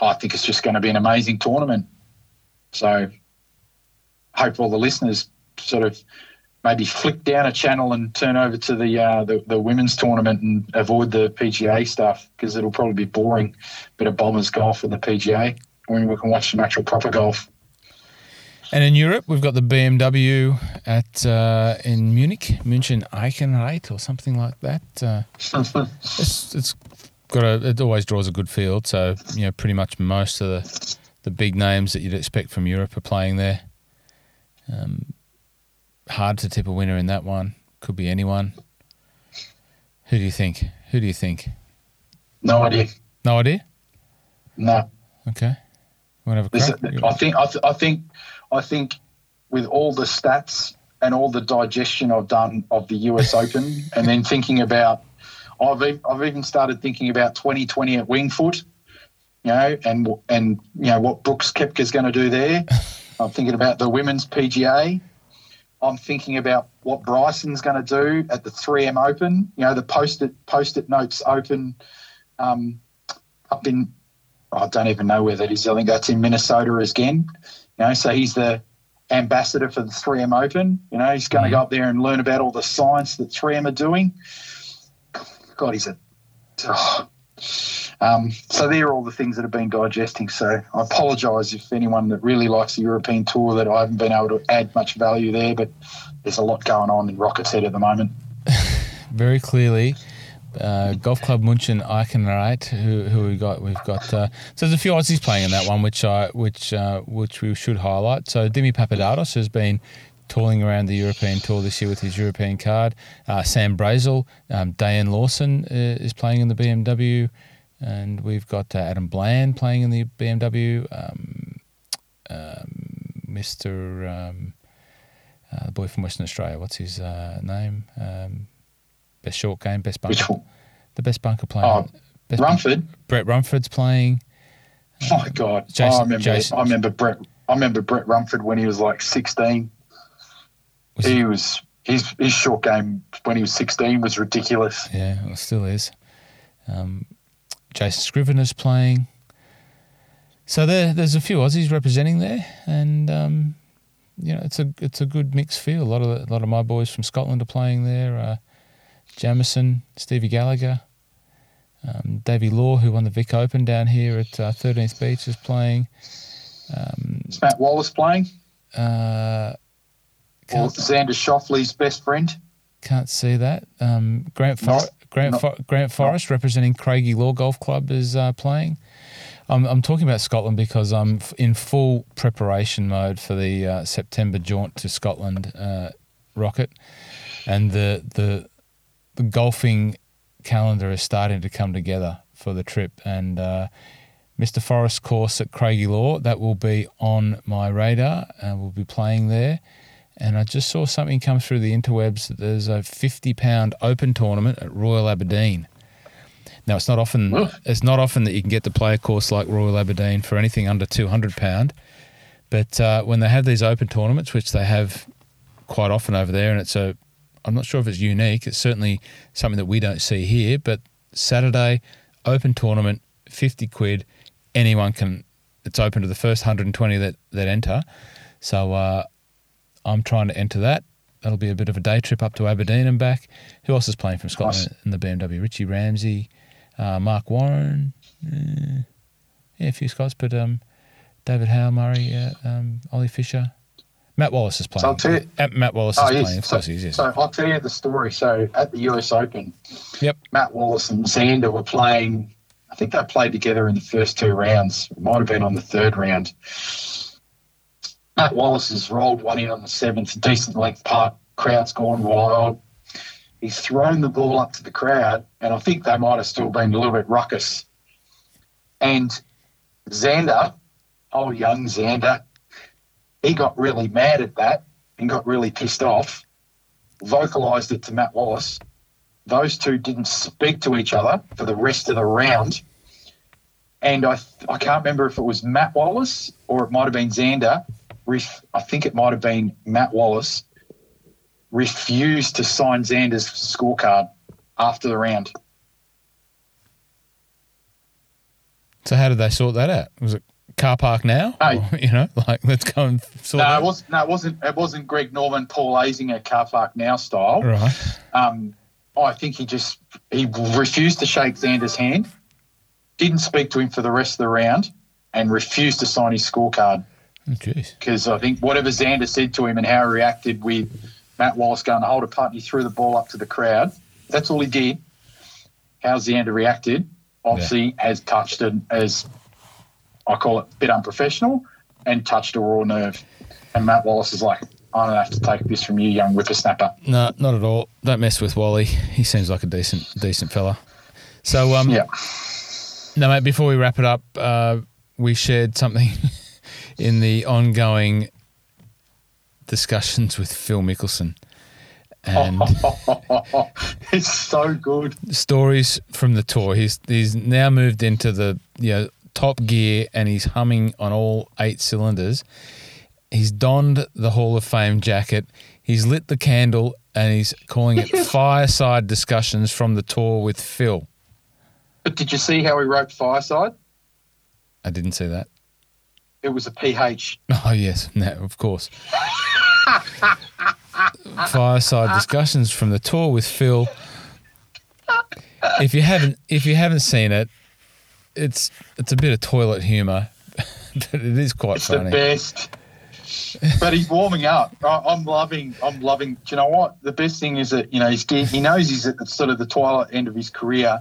I think it's just going to be an amazing tournament. So hope all the listeners sort of maybe flick down a channel and turn over to the uh, the, the, women's tournament and avoid the PGA stuff because it'll probably be boring. Bit of bombers golf in the PGA when we can watch some actual proper golf. And in Europe, we've got the BMW at uh, in Munich, München Eichenried or something like that. Uh, it's, it's got a it always draws a good field, so you know pretty much most of the the big names that you'd expect from Europe are playing there. Um, hard to tip a winner in that one. Could be anyone. Who do you think? Who do you think? No idea. No idea. No. Okay. Want to have a crack? I think. I, th- I think. I think with all the stats and all the digestion I've done of the US Open, and then thinking about, I've I've even started thinking about 2020 at Winged Foot you know, and and you know what Brooks Koepka's going to do there. I'm thinking about the women's PGA. I'm thinking about what Bryson's going to do at the 3M Open. You know, the post-it post-it notes Open um, up in I don't even know where that is. I think that's in Minnesota again. You know, so he's the ambassador for the 3M Open. You know, he's going to mm-hmm. go up there and learn about all the science that 3M are doing. God, he's a oh, um, so they're all the things that have been digesting. So I apologise if anyone that really likes the European tour that I haven't been able to add much value there, but there's a lot going on in Rockets Head at the moment. Very clearly. Uh, Golf Club Munchen Eichenried, who who we got? We've got uh, so there's a few Aussies playing in that one, which I which uh, which we should highlight. So Dimi Papadatos has been touring around the European tour this year with his European card. Uh, Sam Brazel, um, Lawson uh, is playing in the BMW and we've got uh, Adam Bland playing in the BMW. Um, um, Mr. Um, uh, the boy from Western Australia. What's his uh, name? Um, best short game, best bunker. The best bunker player. Oh, best Rumford. Bunker. Brett Rumford's playing. Oh my God! Jason, oh, I remember. Jason. I remember Brett. I remember Brett Rumford when he was like sixteen. Was he, he was his his short game when he was sixteen was ridiculous. Yeah, well, still is. Um, Jason Scrivener's playing. So there, there's a few Aussies representing there, and um, you know it's a it's a good mixed field. A lot of a lot of my boys from Scotland are playing there. Uh, Jamieson, Stevie Gallacher, um, Davy Law, who won the Vic Open down here at uh, 13th Beach, is playing. Um, is Matt Wallace playing? Uh, or Xander Schauffele's best friend? Can't see that. Um, Grant For- Grant, For- Grant Forrest, representing Craigielaw Golf Club, is uh, playing. I'm, I'm talking about Scotland because I'm in full preparation mode for the uh, September jaunt to Scotland uh, rocket, and the the the golfing calendar is starting to come together for the trip. And uh, Mr. Forrest course at Craigielaw. That will be on my radar. Uh, we'll be playing there. And I just saw something come through the interwebs that there's a £50 open tournament at Royal Aberdeen. Now it's not often it's not often that you can get to play a course like Royal Aberdeen for anything under two hundred pound, but uh, when they have these open tournaments, which they have quite often over there, and it's a I'm not sure if it's unique. It's certainly something that we don't see here. But Saturday open tournament, fifty quid, anyone can. It's open to the first hundred and twenty that that enter. So uh, I'm trying to enter that. That'll be a bit of a day trip up to Aberdeen and back. Who else is playing from Scotland Nice. in the BMW? Richie Ramsay, uh, Mark Warren, uh, yeah, a few Scots, but um, David Howe, Murray, uh, um, Ollie Fisher, Matt Wallace is playing. So I'll tell you- Matt Wallace Oh, is yes. playing. Of so, course, he is. Yes. so I'll tell you the story. So at the US Open, Yep. Matt Wallace and Xander were playing. I think they played together in the first two rounds. It might have been on the third round. Matt Wallace has rolled one in on the seventh, decent length putt. Crowd's gone wild. He's thrown the ball up to the crowd, and I think they might have still been a little bit ruckus. And Xander, old young Xander, he got really mad at that and got really pissed off, vocalised it to Matt Wallace. Those two didn't speak to each other for the rest of the round. And I, I can't remember if it was Matt Wallace or it might have been Xander. Ref, I think it might have been Matt Wallace refused to sign Xander's scorecard after the round. So how did they sort that out? Was it car park now? Hey. Or, you know, like let's go and sort No, that it was no, it wasn't. It wasn't Greg Norman, Paul Azinger, car park now style. Right. Um, I think he just he refused to shake Xander's hand, didn't speak to him for the rest of the round, and refused to sign his scorecard Oh, because I think whatever Xander said to him and how he reacted with Matt Wallace going to hold a and he threw the ball up to the crowd. That's all he did. How Xander reacted obviously has touched it as I call it a bit unprofessional and touched a raw nerve. And Matt Wallace is like, I don't have to take this from you, young whippersnapper. No, not at all. Don't mess with Wally. He seems like a decent, decent fella. So, um, Yeah. no, mate. Before we wrap it up, uh, we shared something in the ongoing discussions with Phil Mickelson, and it's so good. stories from the tour. He's he's now moved into the you know top gear, and he's humming on all eight cylinders. He's donned the Hall of Fame jacket. He's lit the candle, and he's calling it fireside discussions from the tour with Phil. But did you see how he wrote Fireside? I didn't see that. It was a PH. Oh yes, no, of course. Fireside discussions from the tour with Phil. If you haven't, if you haven't seen it, it's it's a bit of toilet humour, but it is quite It's the funny. best. But he's warming up. I'm loving. I'm loving. Do you know what? The best thing is that you know he's he knows he's at the sort of the twilight end of his career,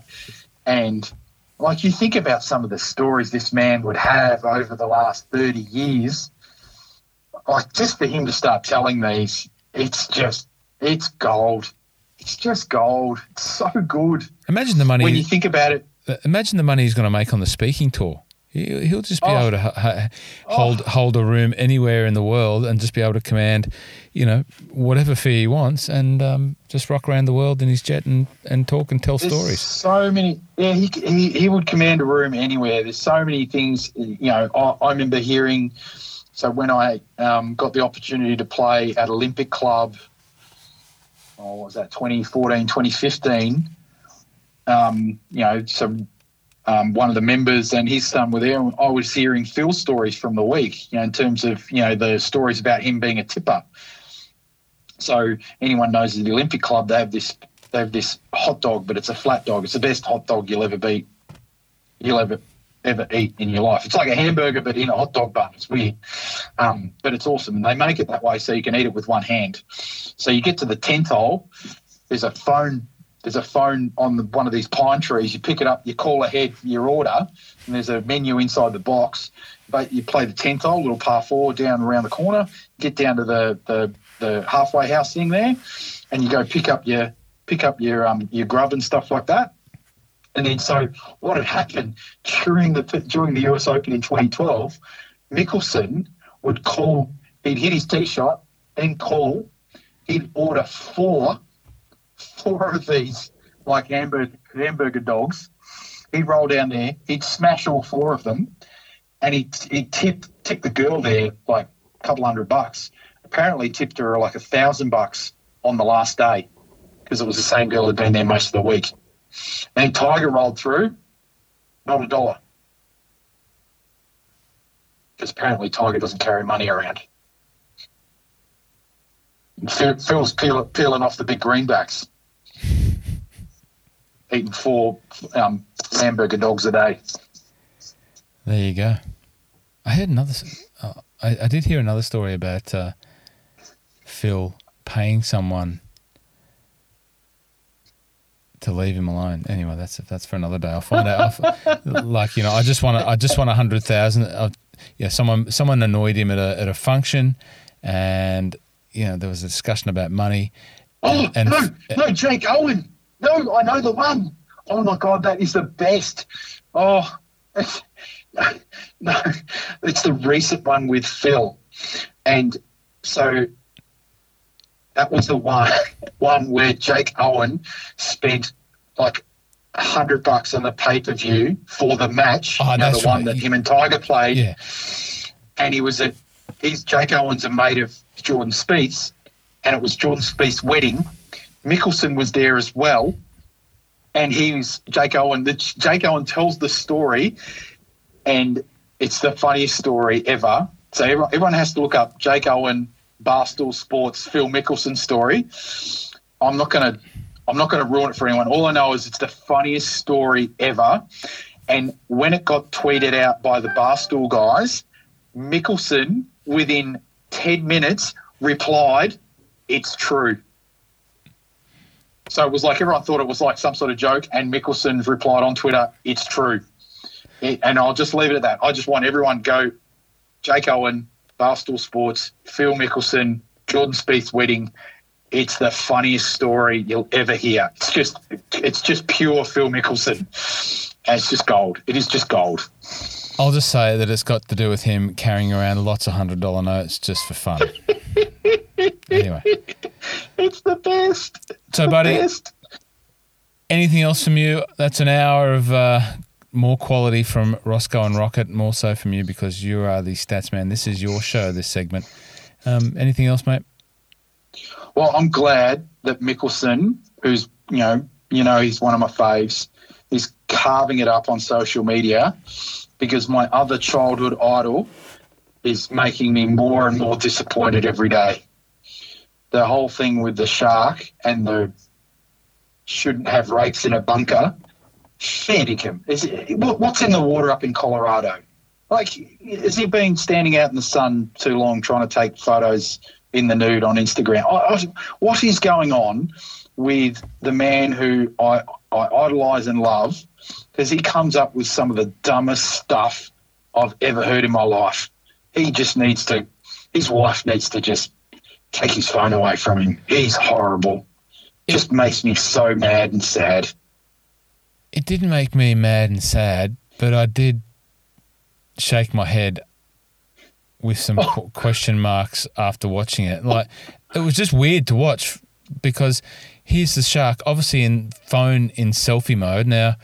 and like you think about some of the stories this man would have over the last thirty years. Like just for him to start telling these, it's just it's gold. It's just gold. It's so good Imagine the money. when you think about it. imagine the money he's going to make on the speaking tour. He- He'll just be Oh. able to ha- ha- hold hold a room anywhere in the world and just be able to command, you know, whatever fee he wants, and um, just rock around the world in his jet and, and talk and tell There's stories. So many. Yeah, he, he he would command a room anywhere. There's so many things. You know, I, I remember hearing. So when I um, got the opportunity to play at Olympic Club, oh, what was that 2014, 2015? Um, you know, some um, one of the members and his son were there, and I was hearing Phil's stories from the week. You know, in terms of you know the stories about him being a tipper. So anyone knows the Olympic Club, they have this they have this hot dog, but it's a flat dog. It's the best hot dog you'll ever beat, you'll ever ever eat in your life. It's like a hamburger, but in a hot dog bun. It's weird, um, but it's awesome. And they make it that way so you can eat it with one hand. So you get to the tenth hole. There's a phone. There's a phone on the, one of these pine trees. You pick it up. You call ahead your order, and there's a menu inside the box. But you play the tenth hole, little par four down around the corner. Get down to the the, the halfway house thing there, and you go pick up your pick up your um your grub and stuff like that. And then so what had happened during the during the US Open in 2012, Mickelson would call, he'd hit his tee shot, then call, he'd order four, four of these like hamburger hamburger dogs. He'd roll down there, he'd smash all four of them, and he he tipped tipped the girl there like a couple hundred bucks. Apparently tipped her like a thousand bucks on the last day because it was the same girl who'd been there most of the week. Then Tiger rolled through, not a dollar. Because apparently Tiger doesn't carry money around. Phil's peel, peeling off the big greenbacks, eating four um, hamburger dogs a day. There you go. I had another. Uh, I, I did hear another story about uh, Phil paying someone to leave him alone. Anyway, that's that's for another day. I'll find out. like you know, I just want I just want a hundred thousand. Uh, yeah, someone someone annoyed him at a at a function, and you know there was a discussion about money. Oh and, no, no, Jake Owen. No, I know the one. Oh my god, that is the best. Oh, no, it's the recent one with Phil, and so that was the one one where Jake Owen spent like a hundred bucks on the pay per view for the match. Oh, you know, the one right. that him and Tiger played. Yeah. And he was at he's Jake Owen's a mate of Jordan Spieth, and it was Jordan Spieth's wedding. Mickelson was there as well, and he was Jake Owen. The, Jake Owen tells the story, and it's the funniest story ever. So everyone, everyone has to look up Jake Owen Barstool Sports Phil Mickelson story. I'm not gonna I'm not gonna ruin it for anyone. All I know is it's the funniest story ever. And when it got tweeted out by the Barstool guys, Mickelson within ten minutes replied, "It's true." So it was like everyone thought it was like some sort of joke, and Mickelson replied on Twitter, "It's true." It, and I'll just leave it at that. I just want everyone go, Jake Owen, Barstool Sports, Phil Mickelson, Jordan Spieth's wedding. It's the funniest story you'll ever hear. It's just, it's just pure Phil Mickelson. And it's just gold. It is just gold. I'll just say that it's got to do with him carrying around lots of hundred dollar notes just for fun. anyway, it's the best. So, the buddy, best. anything else from you? That's an hour of uh, more quality from Rossco and Rocket, more so from you because you are the stats man. This is your show, this segment. Um, anything else, mate? Well, I'm glad that Mickelson, who's you know, you know, he's one of my faves, is carving it up on social media because my other childhood idol is making me more and more disappointed every day. The whole thing with the shark and the shouldn't have rapes in a bunker fair dinkum. Is it, what's in the water up in Colorado? Like, has he been standing out in the sun too long trying to take photos in the nude on Instagram? I, I, what is going on with the man who I, I idolise and love? Because he comes up with some of the dumbest stuff I've ever heard in my life. He just needs to, his wife needs to just take his phone away from him. He's horrible. Just makes me so mad and sad it didn't make me mad and sad, but I did shake my head with some oh. question marks after watching it. Like it was just weird to watch because here's the shark, obviously in phone in selfie mode. Now,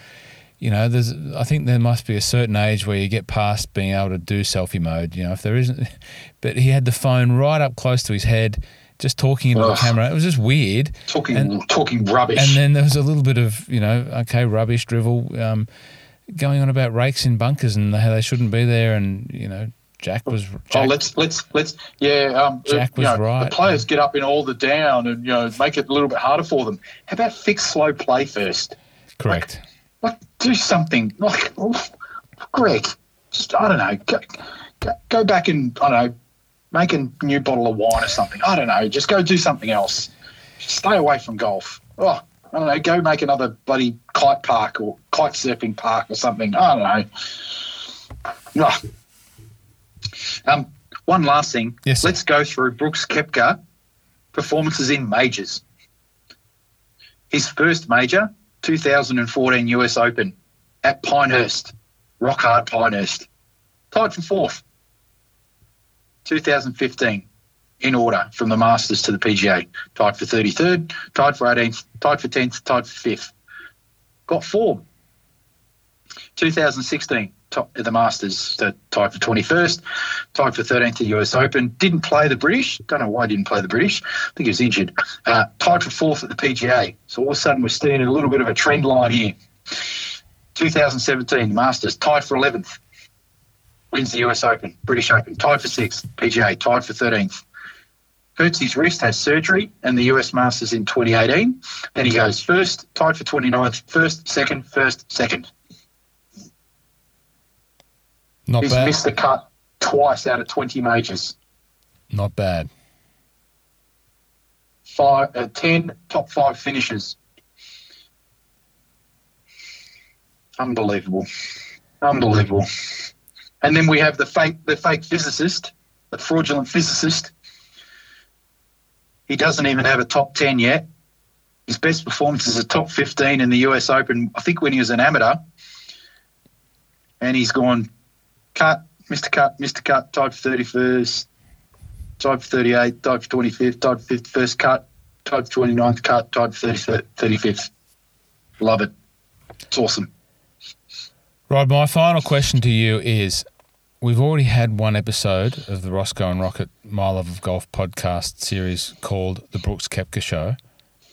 you know, there's I think there must be a certain age where you get past being able to do selfie mode. You know, if there isn't, but he had the phone right up close to his head just talking into Ugh. the camera. It was just weird. Talking and, talking rubbish. And then there was a little bit of, you know, okay, rubbish, drivel, um, going on about rakes in bunkers and how they shouldn't be there and, you know, Jack was oh, Jack, Oh, let's let's let's yeah, um, Jack was know, right. The players get up in all the down and you know, make it a little bit harder for them. How about fix slow play first? Correct. Like, like do something like Greg, just I don't know, go, go, go back and I don't know, make a new bottle of wine or something. I don't know. Just go do something else. Stay away from golf. Oh, I don't know. Go make another bloody kite park or kite surfing park or something. I don't know. Oh. Um, one last thing. Yes. Let's go through Brooks Koepka performances in majors. His first major, 2014 US Open at Pinehurst, rock hard Pinehurst. Tied for fourth. 2015 in order from the Masters to the PGA. Tied for 33rd, tied for 18th, tied for 10th, tied for 5th. Got form. 2016, top the Masters, tied for 21st, tied for 13th at the US Open. Didn't play the British. Don't know why he didn't play the British. I think he was injured. Uh, tied for fourth at the PGA. So all of a sudden we're seeing a little bit of a trend line here. 2017, Masters, tied for 11th. Wins the US Open, British Open, tied for sixth, PGA, tied for 13th. Hurts his wrist, has surgery, and the US Masters in 2018. Then he goes first, tied for 29th, first, second, first, second. Not He's bad. missed the cut twice out of 20 majors. Not bad. Five, uh, 10 top five finishes. Unbelievable. Unbelievable. And then we have the fake the fake physicist, the fraudulent physicist. He doesn't even have a top 10 yet. His best performance is a top 15 in the US Open, I think when he was an amateur. And he's gone cut, Mr. Cut, Mr. Cut, tied for 31st, tied for 38, tied for 25th, tied for 51st cut, tied for 29th cut, tied for 30, 35th. Love it. It's awesome. Rod, my final question to you is we've already had one episode of the Rossco and Rocket My Love of Golf podcast series called The Brooks Koepka Show.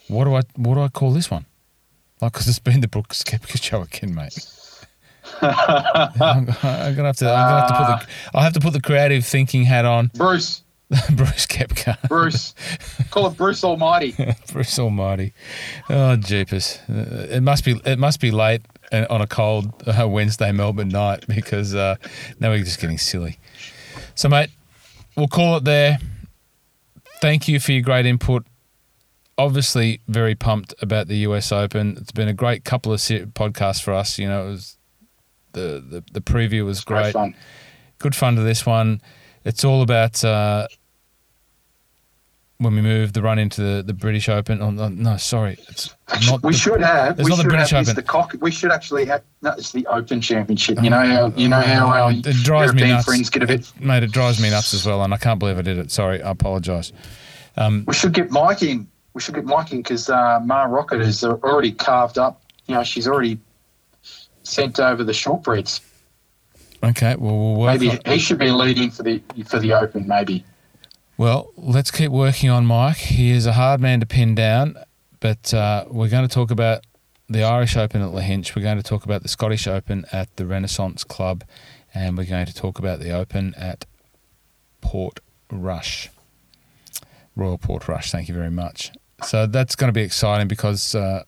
What do I what do I call this one? Like, because it's been the Brooks Koepka Show again, mate. I'm, I'm gonna have to. I'm gonna have to put the. I'll have to put the creative thinking hat on. Bruce, Bruce Koepka. Bruce. Call it Bruce Almighty. Bruce Almighty. Oh, jeepers! It must be. It must be late on a cold uh, Wednesday Melbourne night because uh, now we're just getting silly. So, mate, we'll call it there. Thank you for your great input. Obviously, very pumped about the US Open. It's been a great couple of podcasts for us. You know, it was the the, the preview was Great fun. good fun to this one. It's all about uh, when we move the run into the, the British Open. Oh, no, no, sorry, it's not. we the- should have. it's We not the British have Open. Mr. Cock. We should actually have. No, it's the Open Championship. You know how you know how our It drives me nuts. friends get a bit. Mate, it drives me nuts as well, and I can't believe I did it. Sorry, I apologise. We should get Mike in. We should get Mike in because uh, Ma Rocket has already carved up. You know, she's already sent over the shortbreads. Okay, well we'll work. Maybe on- he should be leading for the for the Open. Maybe. Well, let's keep working on Mike. He is a hard man to pin down, but uh, we're going to talk about the Irish Open at Lahinch. We're going to talk about the Scottish Open at the Renaissance Club, and we're going to talk about the Open at Port Rush, Royal Portrush. Thank you very much. So that's going to be exciting because uh,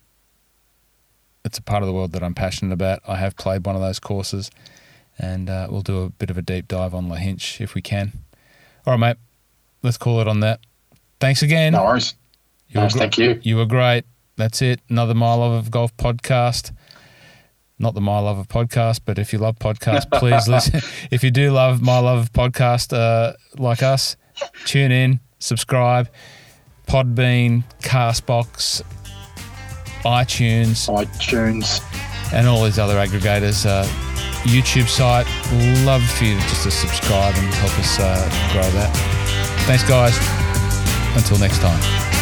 it's a part of the world that I'm passionate about. I have played one of those courses, and uh, we'll do a bit of a deep dive on Lahinch if we can. All right, mate. Let's call it on that. Thanks again. No worries. You were, Nice, gr- thank you. you were great. That's it. Another My Love of Golf podcast. Not the My Love of podcast, but if you love podcasts, please listen. If you do love My Love of podcast uh, like us, tune in, subscribe. Podbean, Castbox, iTunes, iTunes. and all these other aggregators. Uh, YouTube site. Love for you to just to subscribe and help us uh, grow that. Thanks, guys. Until next time.